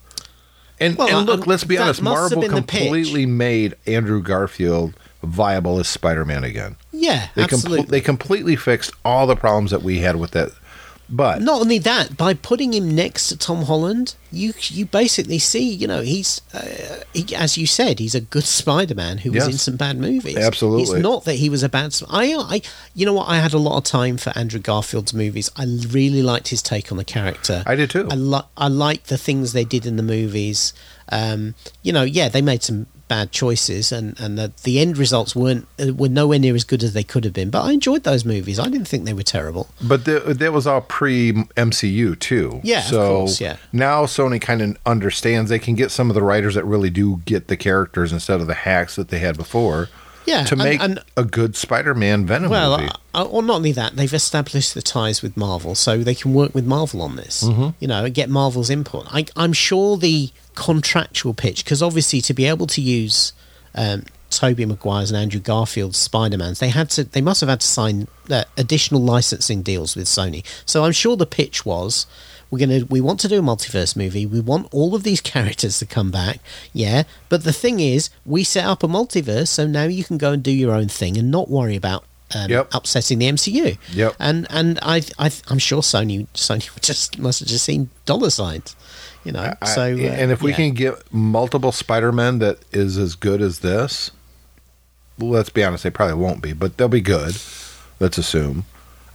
And, Well, and look, um, let's be honest, Marvel completely made Andrew Garfield viable as Spider Man again. Yeah, They com- absolutely. they completely fixed all the problems that we had with that. But Not only that, by putting him next to Tom Holland, you you basically see, you know, he's uh, he, as you said, he's a good Spider-Man who was in some bad movies. Absolutely. it's not that he was a bad. I, I, you know what? I had a lot of time for Andrew Garfield's movies. I really liked his take on the character. I did too. I like I like the things they did in the movies. Um, you know, yeah, they made some bad choices, and and the, the end results weren't were nowhere near as good as they could have been. But I enjoyed those movies. I didn't think they were terrible. But the, that was all pre MCU too. Yeah, of so course, yeah. Now Sony kind of understands they can get some of the writers that really do get the characters instead of the hacks that they had before. Yeah, To make and- a good Spider-Man Venom Well, movie. uh, or not only that, they've established the ties with Marvel, so they can work with Marvel on this. Mm-hmm. You know, get Marvel's input. I, I'm sure the contractual pitch, because obviously to be able to use um, Tobey Maguire's and Andrew Garfield's Spider Mans, they had to, they must have had to sign uh, additional licensing deals with Sony. So I'm sure the pitch was, we're gonna, we want to do a multiverse movie. We want all of these <laughs> characters to come back, yeah. But the thing is, we set up a multiverse, so now you can go and do your own thing and not worry about. Um, Yep. upsetting the MCU. Yep. And and I, I I'm sure Sony Sony <laughs> just must have just seen dollar signs, you know. I- so uh, and if we yeah. can get multiple Spider-Men that is as good as this, well, let's be honest, they probably won't be, but they'll be good. Let's assume.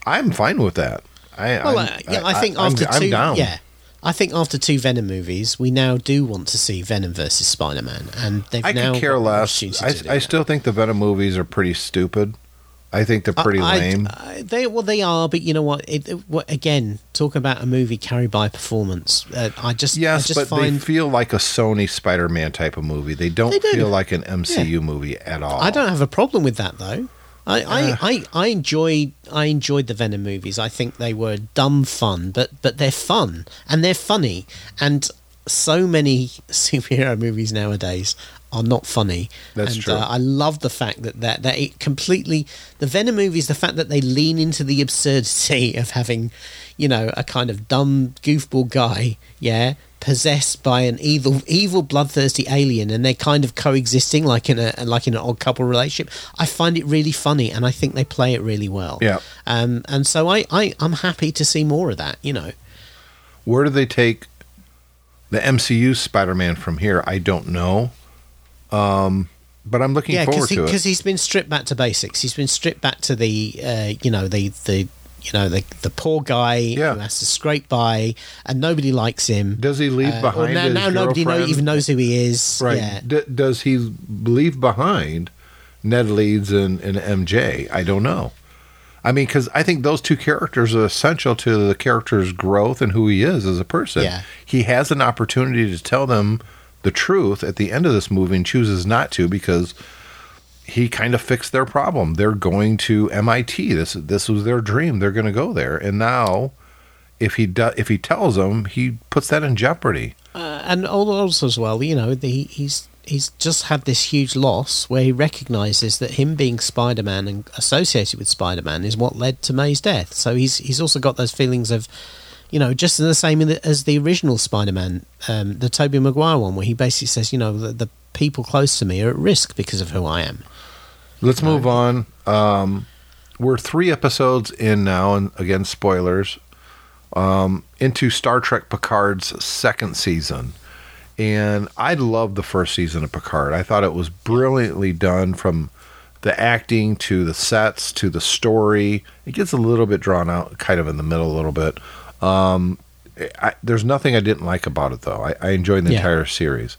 I'm fine with that. I, Well, I'm- uh, yeah, I, think I'm- after I'm, 2 down. yeah, I think after two Venom movies, we now do want to see Venom versus Spider Man, and they've I now could care less. I, I still think the Venom movies are pretty stupid. I think they're pretty I- I- lame. I- they well, they are, but you know what? It, it- what again? Talk about a movie carried by performance. Uh, I just, I yes, just but find they feel like a Sony Spider-Man type of movie. They don't They do. feel like an MCU movie at all. I don't have a problem with that though. I, Uh. I, I, I enjoyed I enjoyed the Venom movies. I think they were dumb fun, but but they're fun and they're funny. And so many <laughs> superhero movies nowadays are not funny. That's and, true. Uh, I love the fact that, that that it completely the Venom movies. The fact that they lean into the absurdity <laughs> of having, you know, a kind of dumb goofball guy, yeah, possessed by an evil, evil, bloodthirsty alien, and they're kind of coexisting like in a like in an odd couple relationship. I find it really funny, and I think they play it really well. Yeah. Um, and so I, I I'm happy to see more of that. You know. Where do they take the MCU Spider-Man from here? I don't know. Um, but I'm looking yeah, forward because to it because he's been stripped back to basics. He's been stripped back to the uh, you know the the you know the the poor guy Yeah. who has to scrape by, and nobody likes him. Does he leave Uh, behind now, now nobody know, even knows who he is. Right. Yeah. D- does he leave behind Ned Leeds and, and MJ? I don't know. I mean, because I think those two characters are essential to the character's growth and who he is as a person. Yeah. He has an opportunity to tell them the truth at the end of this movie and chooses not to because he kind of fixed their problem. They're going to MIT. This this was their dream. They're going to go there, and now if he do, if he tells them, he puts that in jeopardy. Uh, and al- also as well, you know, the, he's he's just had this huge loss where he recognises that him being Spider-Man and associated with Spider-Man is what led to May's death. So he's he's also got those feelings of, you know, just the same in the, as the original Spider-Man, um, the Tobey Maguire one, where he basically says, you know, the, the people close to me are at risk because of who I am. Let's move on. Um, we're three episodes in now, and again, spoilers, um, into Star Trek Picard's second season. And I loved the first season of Picard. I thought it was brilliantly done from the acting to the sets to the story. It gets a little bit drawn out, kind of in the middle, a little bit. Um, I, there's nothing I didn't like about it, though. I, I enjoyed the Yeah. entire series.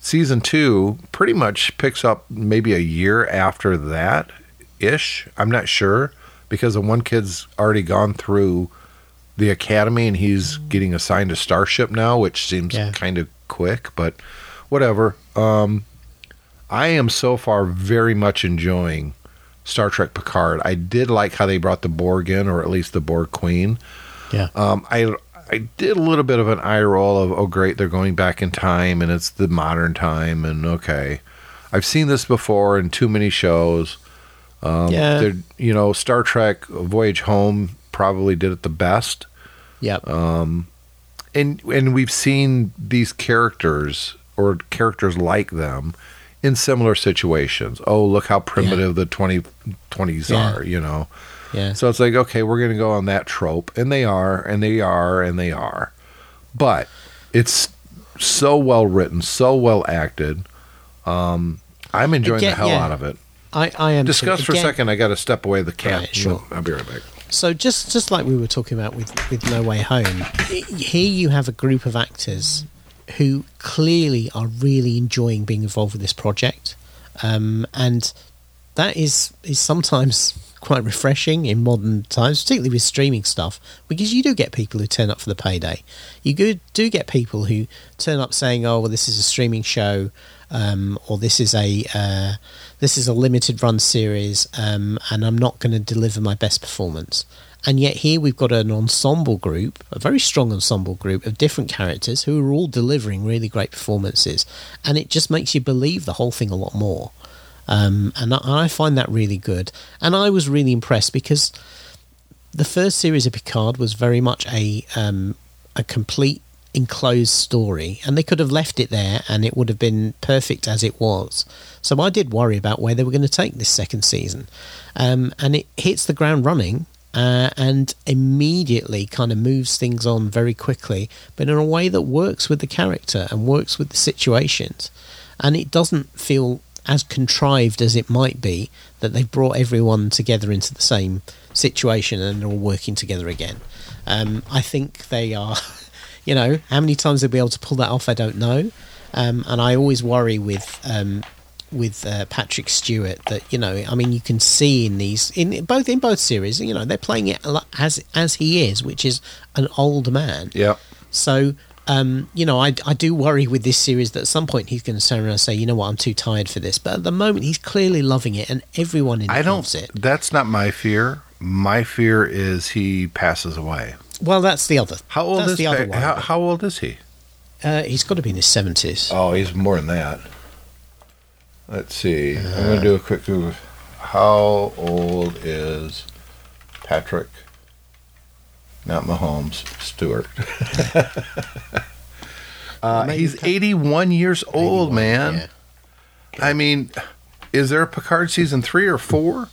Season two pretty much picks up maybe a year after that ish. I'm not sure because the one kid's already gone through the academy and he's getting assigned to Starship now, which seems Yeah. kind of quick, but whatever. Um, I am so far very much enjoying Star Trek Picard. I did like how they brought the Borg in, or at least the Borg Queen. Yeah. Um, I I did a little bit of an eye roll of oh great they're going back in time and it's the modern time and okay I've seen this before in too many shows. Um, Yeah. you know Star Trek Voyage Home probably did it the best Yep. and and we've seen these characters or characters like them in similar situations. Oh look how primitive the 20, 20s Yeah. are you know. Yeah. So it's like, okay, we're going to go on that trope. And they are, and they are, and they are. But it's so well written, so well acted. Um, I'm enjoying Again, the hell yeah. out of it. I, I am. too. Discuss for a second. I got to step away. The cat. Right, sure. I'll be right back. So just just like we were talking about with with No Way Home, here you have a group of actors who clearly are really enjoying being involved with this project, um, and that is is sometimes quite refreshing in modern times, particularly with streaming stuff, because you do get people who turn up for the payday. You do get people who turn up saying, "Oh, well, this is a streaming show." Um, or this is a uh, this is a limited run series, um, and I'm not going to deliver my best performance. And yet here we've got an ensemble group, a very strong ensemble group of different characters who are all delivering really great performances, and it just makes you believe the whole thing a lot more. Um, and I, find that really good. And I was really impressed because the first series of Picard was very much a um, a complete enclosed story, and they could have left it there, and it would have been perfect as it was. So I did worry about where they were going to take this second season, um, and it hits the ground running. Uh, and immediately kind of moves things on very quickly, but in a way that works with the character and works with the situations. And it doesn't feel as contrived as it might be that they've brought everyone together into the same situation and they're all working together again. Um, I think they are, <laughs> you know, how many times they'll be able to pull that off, I don't know. Um, and I always worry with um, with uh, Patrick Stewart that you know, I mean, you can see in these in both in both series, you know, they're playing it as as he is, which is an old man. Yeah. So um, you know, I, I do worry with this series that at some point he's going to turn around and say, you know what, I'm too tired for this. But at the moment, he's clearly loving it, and everyone in it I don't. loves it. That's not my fear. My fear is he passes away. Well, that's the other. How old that's is the other one. how, how old is he? Uh, he's got to be in his seventies. Oh, he's more than that. Let's see. I'm going to do a quick Google. How old is Patrick? Not Mahomes, Stewart. <laughs> uh, he's 81 years old, 81, man. yeah. I mean, is there a Picard season three or four?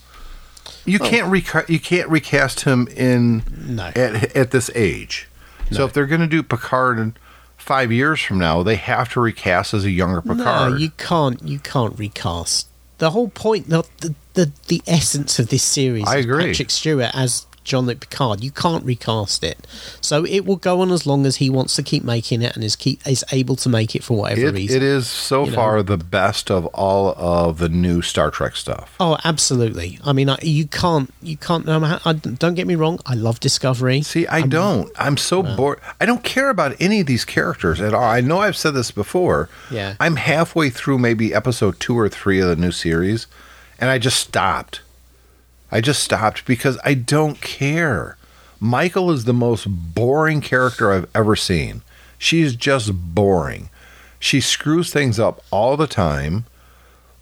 You can't reca- you can't recast him in No. at at this age. So if they're going to do Picard in five years from now, they have to recast as a younger Picard. No, you can't. You can't recast. The whole point, the the the, the essence of this series, I is agree. Patrick Stewart as Jean-Luc Picard. You can't recast it, so it will go on as long as he wants to keep making it and is keep is able to make it for whatever It, reason. it is so you know. far the best of all of the new Star Trek stuff. Oh, absolutely. I mean, I, you can't. You can't. I, don't get me wrong. I love Discovery. See, I don't. I'm so bored. I don't care about any of these characters at all. I know I've said this before. Yeah. I'm halfway through maybe episode two or three of the new series, and I just stopped. I just stopped because I don't care. Michael is the most boring character I've ever seen. She's just boring. She screws things up all the time.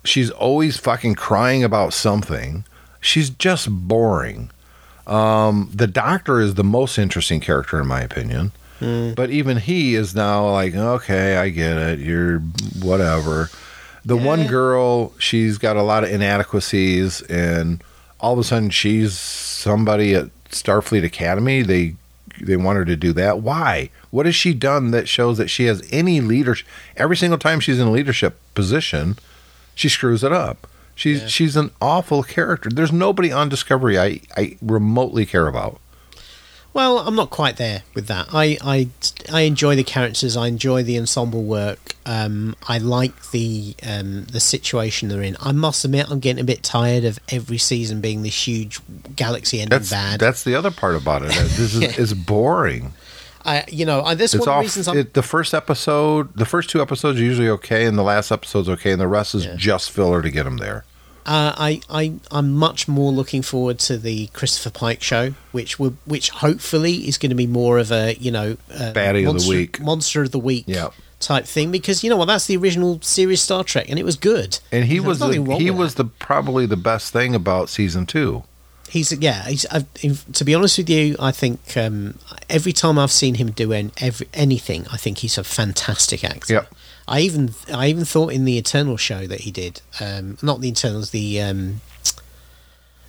She's always fucking crying about something. She's just boring. Um, the doctor is the most interesting character in my opinion. But even he is now like, okay, I get it. You're whatever. The one girl, she's got a lot of inadequacies, and all of a sudden she's somebody at Starfleet Academy. They they want her to do that. Why? What has she done that shows that she has any leadership? Every single time she's in a leadership position, she screws it up. She's Yeah. she's an awful character. There's nobody on Discovery I, I remotely care about. Well, I'm not quite there with that. I I, I enjoy the characters. I enjoy the ensemble work. Um, I like the um, the situation they're in. I must admit, I'm getting a bit tired of every season being this huge galaxy ending That's bad. that's the other part about it. This is <laughs> it's boring. I, you know, I, this It's one of the reasons I'm. It, the first episode, the first two episodes are usually okay, and the last episode's okay, and the rest is Yeah. just filler to get them there. Uh, I, I, I'm much more looking forward to the Christopher Pike show, which will, which hopefully is going to be more of a, you know, uh, Baddie of the monster, week. monster of the week, Yep. Type thing. Because you know what, that's the original series Star Trek, and it was good. And he There's was the, he was that. the probably the best thing about season two. He's yeah. He's i to be honest with you, I think um, every time I've seen him do an, every, anything, I think he's a fantastic actor. Yep. I even I even thought in the Eternal show that he did, um, not the Eternals, the um,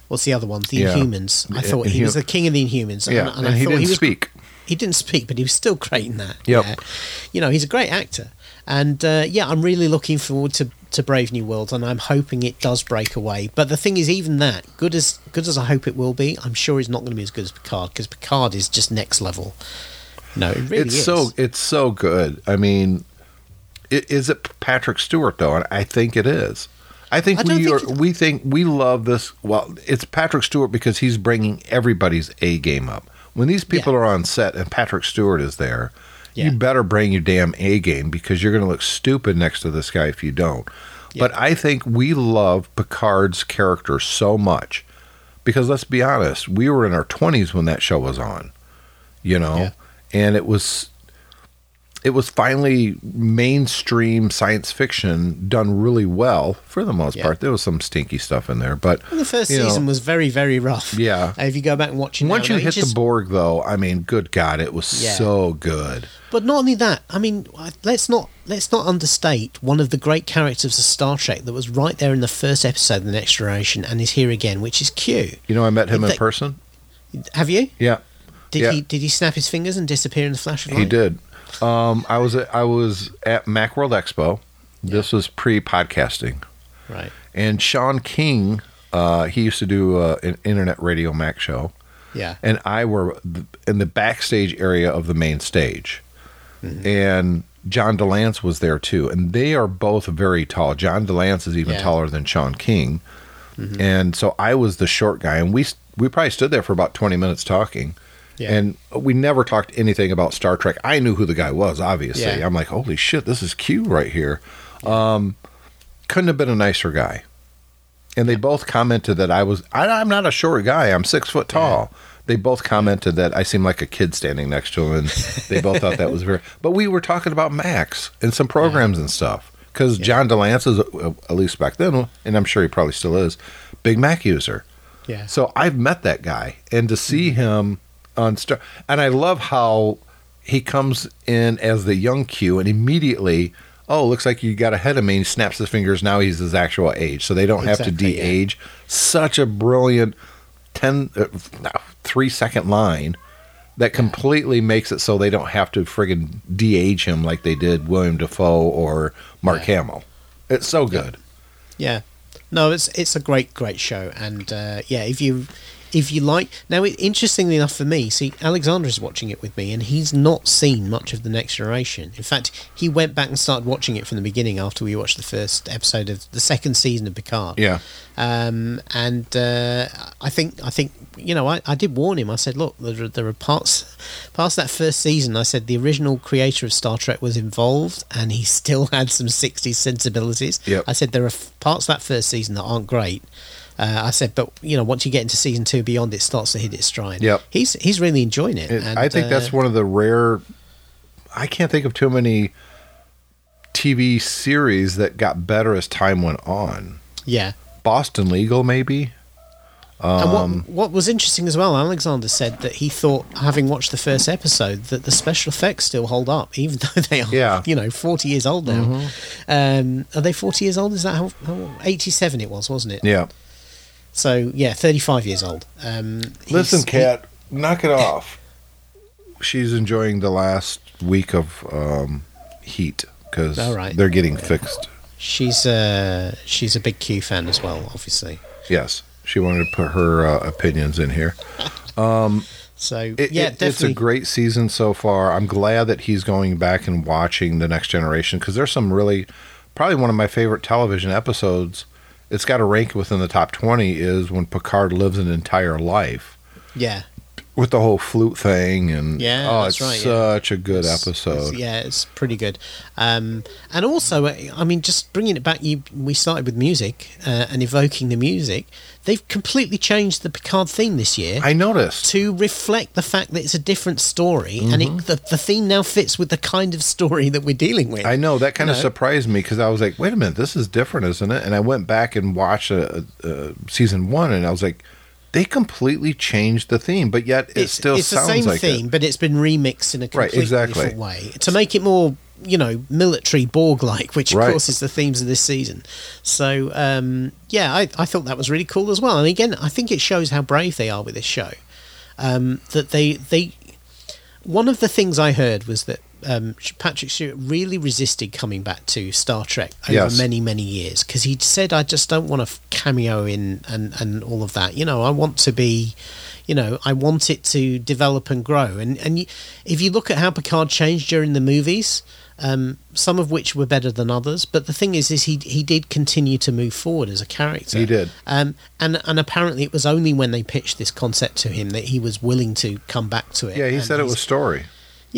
what's the other one? the Yeah. Inhumans. I thought he was the king of the Inhumans. Yeah, and, and, I he thought didn't was, speak. He didn't speak, but he was still great in that. Yep. Yeah. You know, he's a great actor, and uh, yeah, I'm really looking forward to to Brave New World, and I'm hoping it does break away. But the thing is, even that, good as good as I hope it will be, I'm sure it's not going to be as good as Picard because Picard is just next level. No, it really it's is. so it's so good. I mean, i- is it Patrick Stewart though? And I think it is. I think I we think are. We think we love this. Well, it's Patrick Stewart because he's bringing everybody's A game up. When these people Yeah. are on set and Patrick Stewart is there, Yeah. you better bring your damn A game because you're going to look stupid next to this guy if you don't. But I think we love Picard's character so much because let's be honest, we were in our 20s when that show was on, you know, Yeah. and it was it was finally mainstream science fiction done really well for the most Yeah. part. There was some stinky stuff in there, but The first you know, season was very, very rough. Yeah. Uh, if you go back and watch it Once now, you hit just- the Borg, though, I mean, good God, it was Yeah. so good. But not only that, I mean, let's not let's not understate one of the great characters of Star Trek that was right there in the first episode of the Next Generation and is here again, which is Q. You know, I met him in They- person. Have you? Yeah, Did Yeah. he did he snap his fingers and disappear in the flash of light? he did. Um, I was at, I was at MacWorld Expo. This was pre-podcasting, Right. and Shawn King, uh, he used to do uh, an internet radio Mac show. Yeah. and I were in the backstage area of the main stage. Mm-hmm. And John de Lancie was there too. And they are both very tall. John de Lancie is even Yeah. Mm-hmm. taller than Shawn King. And so I was the short guy. And we, we probably stood there for about 20 minutes talking. Yeah. And we never talked anything about Star Trek. I knew who the guy was, obviously. Yeah. I'm like, holy shit, this is Q right here. Um, couldn't have been a nicer guy. And they both commented that I was, I, I'm not a short guy. I'm six foot tall. They both commented that I seemed like a kid standing next to him. And they both thought that was very, but we were talking about Macs and some programs and stuff. Because John de Lancie is, uh, at least back then, and I'm sure he probably still is, big Mac user. Yeah. So I've met that guy, and to see him on Star, and I love how he comes in as the young Q, and immediately, oh, looks like you got ahead of me. And he snaps his fingers. Now he's his actual age, so they don't have to de-age. Such a brilliant ten, uh, three second line that completely makes it so they don't have to friggin' de-age him like they did William Dafoe or Mark Yeah. Hamill. It's so good. Yeah, no, it's it's a great great show, and uh, yeah, if you if you like now, it, interestingly enough for me, see, Alexander is watching it with me, and he's not seen much of the Next Generation. In fact, he went back and started watching it from the beginning after we watched the first episode of the second season of Picard. Yeah. Um, and uh, I think I think you know I, I did warn him. I said, look, there are, there are parts past that first season. I said the original creator of Star Trek was involved, and he <laughs> still had some '60s sensibilities. Yep. I said there are f- parts of that first season that aren't great. Uh, I said, but you know, once you get into season two beyond, it starts to hit its stride. Yep. He's he's really enjoying it. It- and, I think uh, that's one of the rare. I can't think of too many TV series that got better as time went on. yeah. Boston Legal, maybe. and Um, what, what was interesting as well, Alexander said that he thought, having watched the first episode, that the special effects still hold up, <laughs> even though they are, Yeah. you know, 40 years old now. Mm-hmm. Um, are they 40 years old? Is that how, how 87 it was, wasn't it? Yeah. So, yeah, 35 years old. Um, Listen, Kat, knock it off. She's enjoying the last week of um, heat because right. they're getting fixed. she's, uh, she's a big Q fan as well, obviously. Yes, she wanted to put her uh, opinions in here. <laughs> So, It, yeah, it- it's a great season so far. I'm glad that he's going back and watching the next generation because there's some really, probably one of my favorite television episodes. It's got a rank within the top 20 is when Picard lives an entire life yeah. With the whole flute thing and Yeah, oh, it's right, yeah. such a good episode. It's- yeah, it's pretty good. Um, and also, uh, I mean, just bringing it back, you we started with music uh, and evoking the music. They've completely changed the Picard theme this year I noticed. to reflect the fact that it's a different story, and Mm-hmm. it, the the theme now fits with the kind of story that we're dealing with. I know that kind of know? surprised me because I was like, "Wait a minute, this is different, isn't it?" And I went back and watched uh, uh, season one, and I was like, "They completely changed the theme, but yet it it's still it's the same like theme, it." but it's been remixed in a Right, completely exactly. different way to make it more, you know, military Borg-like, which of Right. course is the themes of this season. So um, yeah, I, I thought that was really cool as well. And again, I think it shows how brave they are with this show. Um, that they they one of the things I heard was that um, Patrick Stewart really resisted coming back to Star Trek over Yes. many many years because he said I just don't want to cameo in and and all of that. You know, I want to be. You know, I want it to develop and grow, and and you, if you look at how Picard changed during the movies, um, some of which were better than others, but the thing is, is he he did continue to move forward as a character. He did. Um, and and apparently it was only when they pitched this concept to him that he was willing to come back to it. Yeah, he said it was story.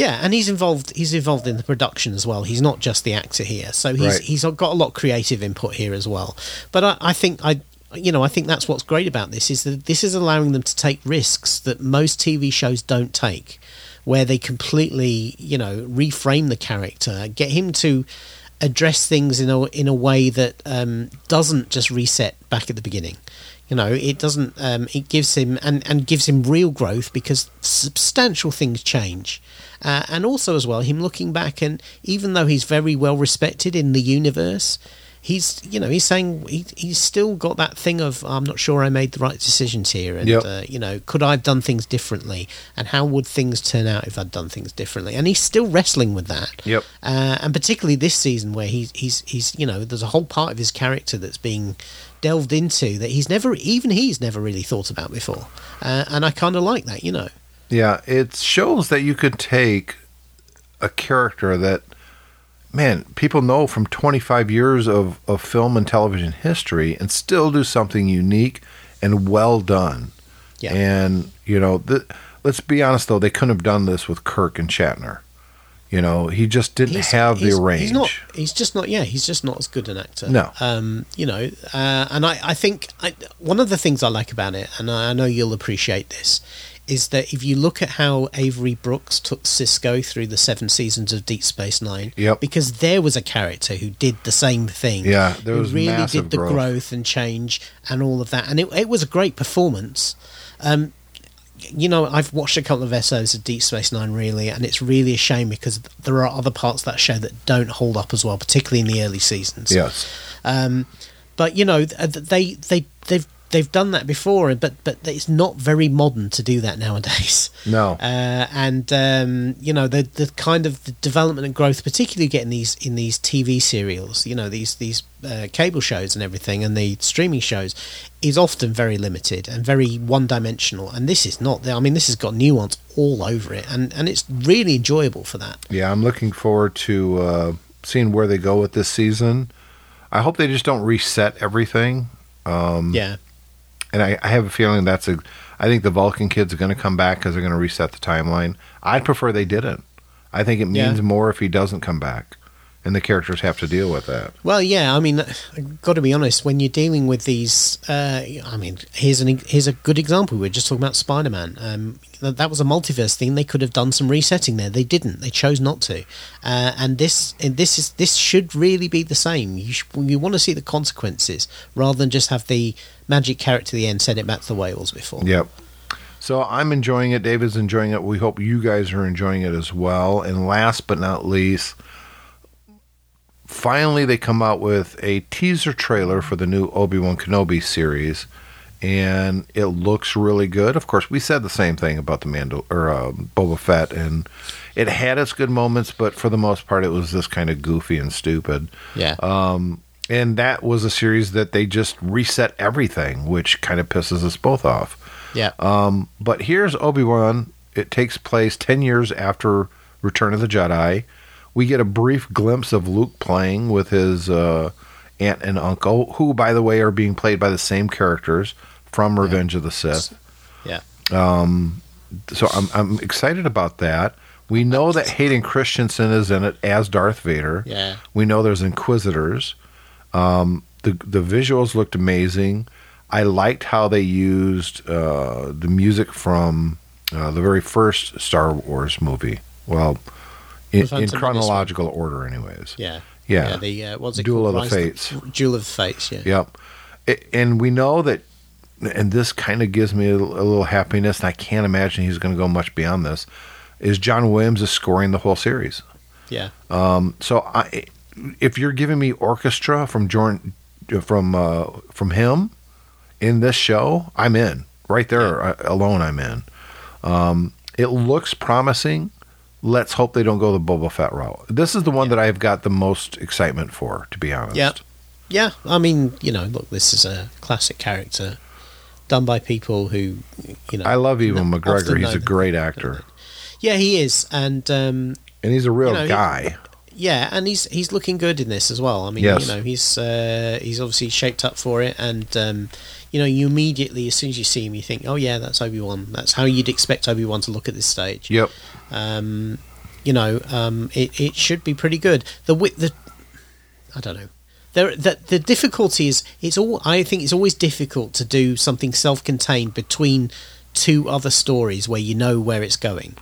Yeah, and he's involved. He's involved in the production as well. He's not just the actor here, so he's Right. he's got a lot of creative input here as well. But I, I think I, you know, I think that's what's great about this is that this is allowing them to take risks that most TV shows don't take. where they completely, you know, reframe the character, get him to address things in a in a way that um, doesn't just reset back at the beginning. You know, it doesn't. Um, it gives him and and gives him real growth because substantial things change, uh, and also as well him looking back and even though he's very well respected in the universe, he's you know he's saying he, he's still got that thing of I'm not sure I made the right decisions here, and Yep. uh, you know could I have done things differently, and how would things turn out if I'd done things differently, and he's still wrestling with that. Yep. Uh, and particularly this season where he's he's he's you know there's a whole part of his character that's being delved into that he's never even he's never really thought about before, uh, and I kind of like that, you know. Yeah, it shows that you could take a character that, man, people know from 25 years of, of film and television history and still do something unique and well done. Yeah. And, you know, th- let's be honest, though, they couldn't have done this with Kirk and Shatner. You know, he just didn't have the range. He's not. He's just not. Yeah, he's just not as good an actor. No. Um, you know, uh, and I, I think I, one of the things I like about it, and I, I know you'll appreciate this, is that if you look at how Avery Brooks took Sisko through the seven seasons of Deep Space Nine, Yep. because there was a character who did the same thing. Yeah, there was who really did the growth. growth and change and all of that, and it, it was a great performance. Um, you know, I've watched a couple of episodes of Deep Space Nine really, and it's really a shame because there are other parts of that show that don't hold up as well, particularly in the early seasons. Yes. Um, but you know, they they they've they've done that before, but but it's not very modern to do that nowadays. No. <laughs> Uh, and um, you know the the kind of the development and growth, particularly getting these in these TV serials, you know these these uh, cable shows and everything, and the streaming shows, is often very limited and very one dimensional. And this is not. I mean, this has got nuance all over it, and and it's really enjoyable for that. Yeah, I'm looking forward to uh, seeing where they go with this season. I hope they just don't reset everything. Um, yeah, and I, I have a feeling that's a. I think the Vulcan kids are going to come back because they're going to reset the timeline. I'd prefer they didn't. I think it means Yeah. more if he doesn't come back, and the characters have to deal with that. Well, yeah. I mean, got to be honest. When you're dealing with these, uh, I mean, here's an here's a good example. We are just talking about Spider-Man. Um, that, that was a multiverse thing. They could have done some resetting there. They didn't. They chose not to. Uh, and this this is this should really be the same. You sh- you want to see the consequences rather than just have the magic carrot to the end. Send it back to the whales before. Yep. So I'm enjoying it. David's enjoying it. We hope you guys are enjoying it as well. And last but not least, finally they come out with a teaser trailer for the new Obi Wan Kenobi series, and it looks really good. Of course, we said the same thing about the Mandal or uh, Boba Fett, and it had its good moments, but for the most part, it was just kind of goofy and stupid. Yeah. Um, and that was a series that they just reset everything, which kind of pisses us both off. yeah. Um, but here's Obi Wan. It takes place 10 years after Return of the Jedi. We get a brief glimpse of Luke playing with his uh, aunt and uncle, who, by the way, are being played by the same characters from Revenge of the Sith. yeah. Um, So I'm, I'm excited about that. We know that Hayden Christensen is in it as Darth Vader. Yeah. We know there's Inquisitors. Um, the the visuals looked amazing. I liked how they used uh, the music from uh, the very first Star Wars movie. Well, in, The in chronological order, anyways. Yeah. Yeah. yeah the uh, what's it Duel called? of the Rise Fates. Duel of the Fates. Yeah. Yep. And we know that, and this kind of gives me a, a little happiness, and I can't imagine he's going to go much beyond this, is John Williams is scoring the whole series. Yeah. Um, so I, if you're giving me orchestra from Jordan, from uh, from him in this show, I'm in. Right there uh, alone, I'm in. Um, it looks promising. Let's hope they don't go the Boba Fett route. This is the one that I've got the most excitement for, to be honest. Yeah. Yeah, I mean, you know, look, this is a classic character done by people who, you know. I love Ewan McGregor. He's a great actor, Yeah, he is, and um, and he's a real You know, he- guy. yeah, and he's he's looking good in this as well. I mean, Yes. you know, he's uh, he's obviously shaped up for it, and um, you know, you immediately, as soon as you see him, you think, oh yeah, that's Obi Wan. That's how you'd expect Obi Wan to look at this stage. Yep. um, you know, um, it, it should be pretty good. The the I don't know. There, the, the difficulty is it's all. I think it's always difficult to do something self-contained between two other stories where you know where it's going,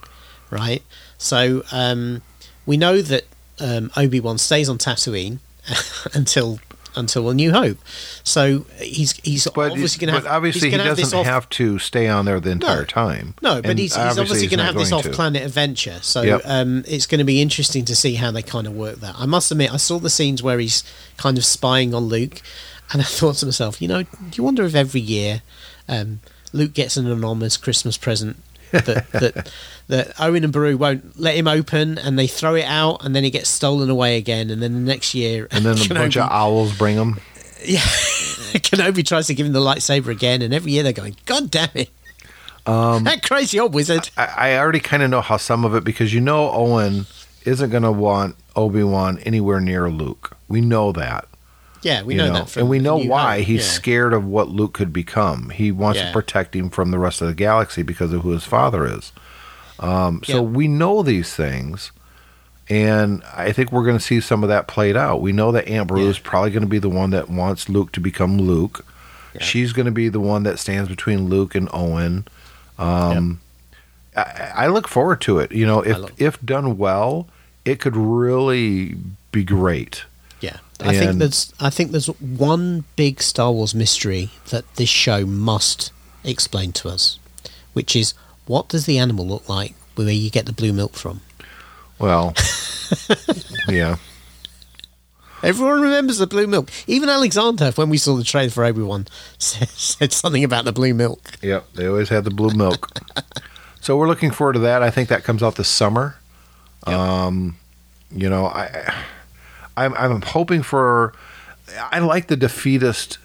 right? So um, we know that um, Obi Wan stays on Tatooine <laughs> until until A New Hope. So he's he's But, obviously going to have. obviously he gonna have doesn't off, have to stay on there the entire time. No, but he's, he's obviously he's going to have this off-planet adventure, so Yep. um, it's going to be interesting to see how they kind of work that. I must admit, I saw the scenes where he's kind of spying on Luke, and <laughs> I thought to myself, you know, do you wonder if every year um, Luke gets an anonymous Christmas present that that that Owen and Beru won't let him open, and they throw it out, and then it gets stolen away again, and then the next year, And then a bunch of owls bring him. <laughs> yeah, Kenobi tries to give him the lightsaber again, and every year they're going, God damn it. Um, that crazy old wizard. I, I already kind of know how some of it because you know Owen isn't going to want Obi Wan anywhere near Luke. We know that. Yeah, we you know, that and we know why he's yeah. scared of what Luke could become. He wants Yeah. to protect him from the rest of the galaxy because of who his father is. Um, so Yeah. we know these things, and I think we're going to see some of that played out. We know that Aunt Beru is probably going to be the one that wants Luke to become Luke. She's going to be the one that stands between Luke and Owen. Um, I, I look forward to it. You know, if if done well, it could really be great. I think there's I think there's one big Star Wars mystery that this show must explain to us, which is what does the animal look like where you get the blue milk from? Well, <laughs> yeah. Everyone remembers the blue milk. Even Alexander, when we saw the trailer for Obi Wan, said, <laughs> said something about the blue milk. Yep, they always had the blue milk. <laughs> so we're looking forward to that. I think that comes out this summer. Um, you know, I, I'm I'm hoping for. I like the defeatist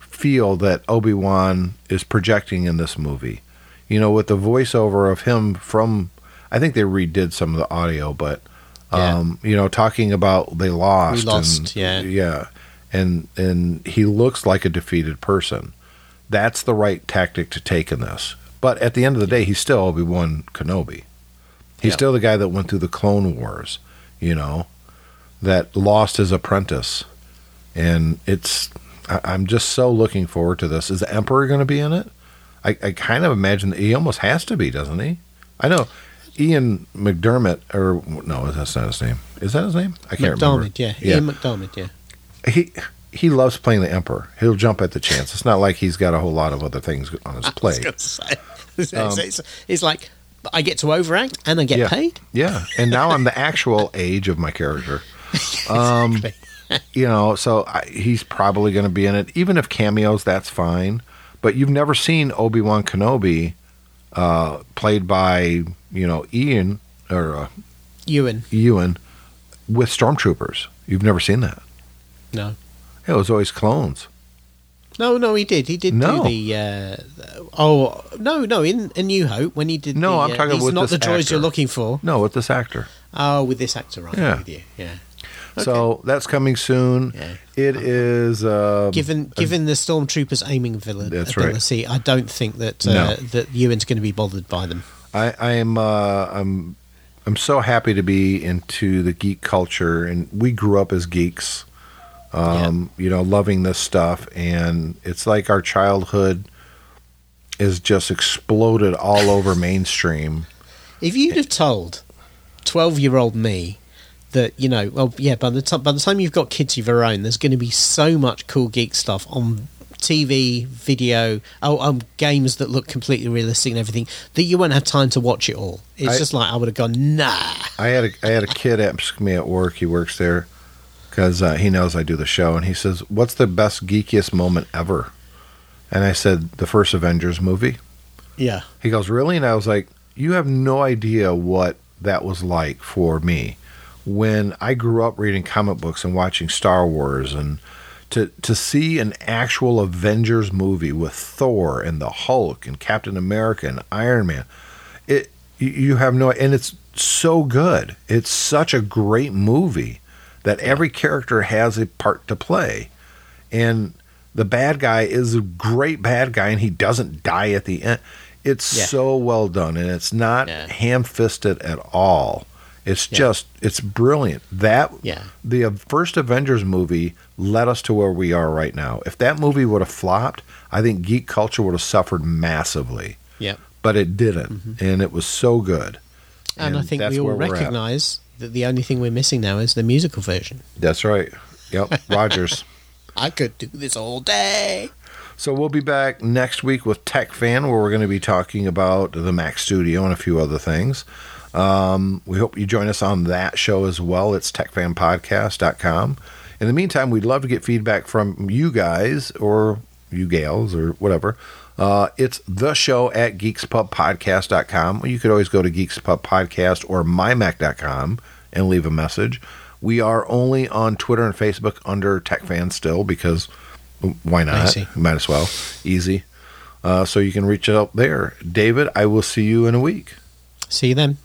feel that Obi Wan is projecting in this movie. You know, with the voiceover of him from. I think they redid some of the audio, but. Yeah. Um, you know, talking about they lost, We lost, and, yeah. yeah, and and he looks like a defeated person that's the right tactic to take in this. But at the end of the day, he's still Obi Wan Kenobi. He's Yeah. still the guy that went through the Clone Wars, you know, that lost his apprentice. And it's, I, I'm just so looking forward to this. Is the Emperor going to be in it? I, I kind of imagine that he almost has to be, doesn't he? I know Ian McDermott, or no, that's not his name. Is that his name? I can't remember. McDermott, yeah. Yeah Ian McDermott, yeah. he he loves playing the emperor. He'll jump at the chance. It's not like he's got a whole lot of other things on his plate. gonna. <laughs> It's, like I get to overact and I get Um, Yeah. paid. Yeah, and now I'm the actual age of my character. <laughs> Um, you know, so I, he's probably going to be in it. Even if cameos, that's fine. But you've never seen Obi Wan Kenobi uh, played by you know Ian or uh, Ewan, Ewan with stormtroopers. You've never seen that. no. It was always clones. No, no, he did. He did No. do the. Uh, oh no, no! In A New Hope, when he did. No, the, I'm uh, talking these with not the droids actor. you're looking for. No, with this actor. Oh, with this actor, right? Yeah. I'm with So that's coming soon. Yeah. It is. Um, Given given the stormtroopers aiming villain That's right. ability, I don't think that uh, No. that Ewan's going to be bothered by them. I, I am. Uh, I'm. I'm so happy to be into the geek culture, and we grew up as geeks. Um, You know, loving this stuff, and it's like our childhood is just exploded all over mainstream. If you'd have told twelve year old me that you know, well, yeah, by the time by the time you've got kids of your own, there's going to be so much cool geek stuff on TV, video, oh, um, games that look completely realistic and everything that you won't have time to watch it all. It's I- just like I would have gone, nah. I had a I had a kid ask me at work. He works there because uh, he knows I do the show, and he says, "What's the best geekiest moment ever?" And I said, "The first Avengers movie." Yeah, He goes, Really? And I was like, You have no idea what that was like for me. When I grew up reading comic books and watching Star Wars and to to see an actual Avengers movie with Thor and the Hulk and Captain America and Iron Man, it you- have no and it's so good. It's such a great movie that every character has a part to play. And the bad guy is a great bad guy and he doesn't die at the end. It's Yeah. so well done and it's not Yeah. ham fisted at all. It's just it's brilliant. That Yeah. the first Avengers movie led us to where we are right now. If that movie would have flopped, I think geek culture would have suffered massively. yeah. But it didn't, Mm-hmm. and it was so good. And, I think we all where we're at. recognise that the only thing we're missing now is the musical version. That's right. Yep, <laughs> Rogers. I could do this all day. So we'll be back next week with Tech Fan, where we're going to be talking about the Mac Studio and a few other things. Um, we hope you join us on that show as well. It's techfanpodcast.com. In the meantime, we'd love to get feedback from you guys or you gals or whatever. Uh, it's the show at geekspubpodcast.com. You could always go to geekspubpodcast or mymac.com and leave a message. We are only on Twitter and Facebook under TechFan still because why not? Easy. Might as well. Easy. Uh, so you can reach out there. David, I will see you in a week. See you then.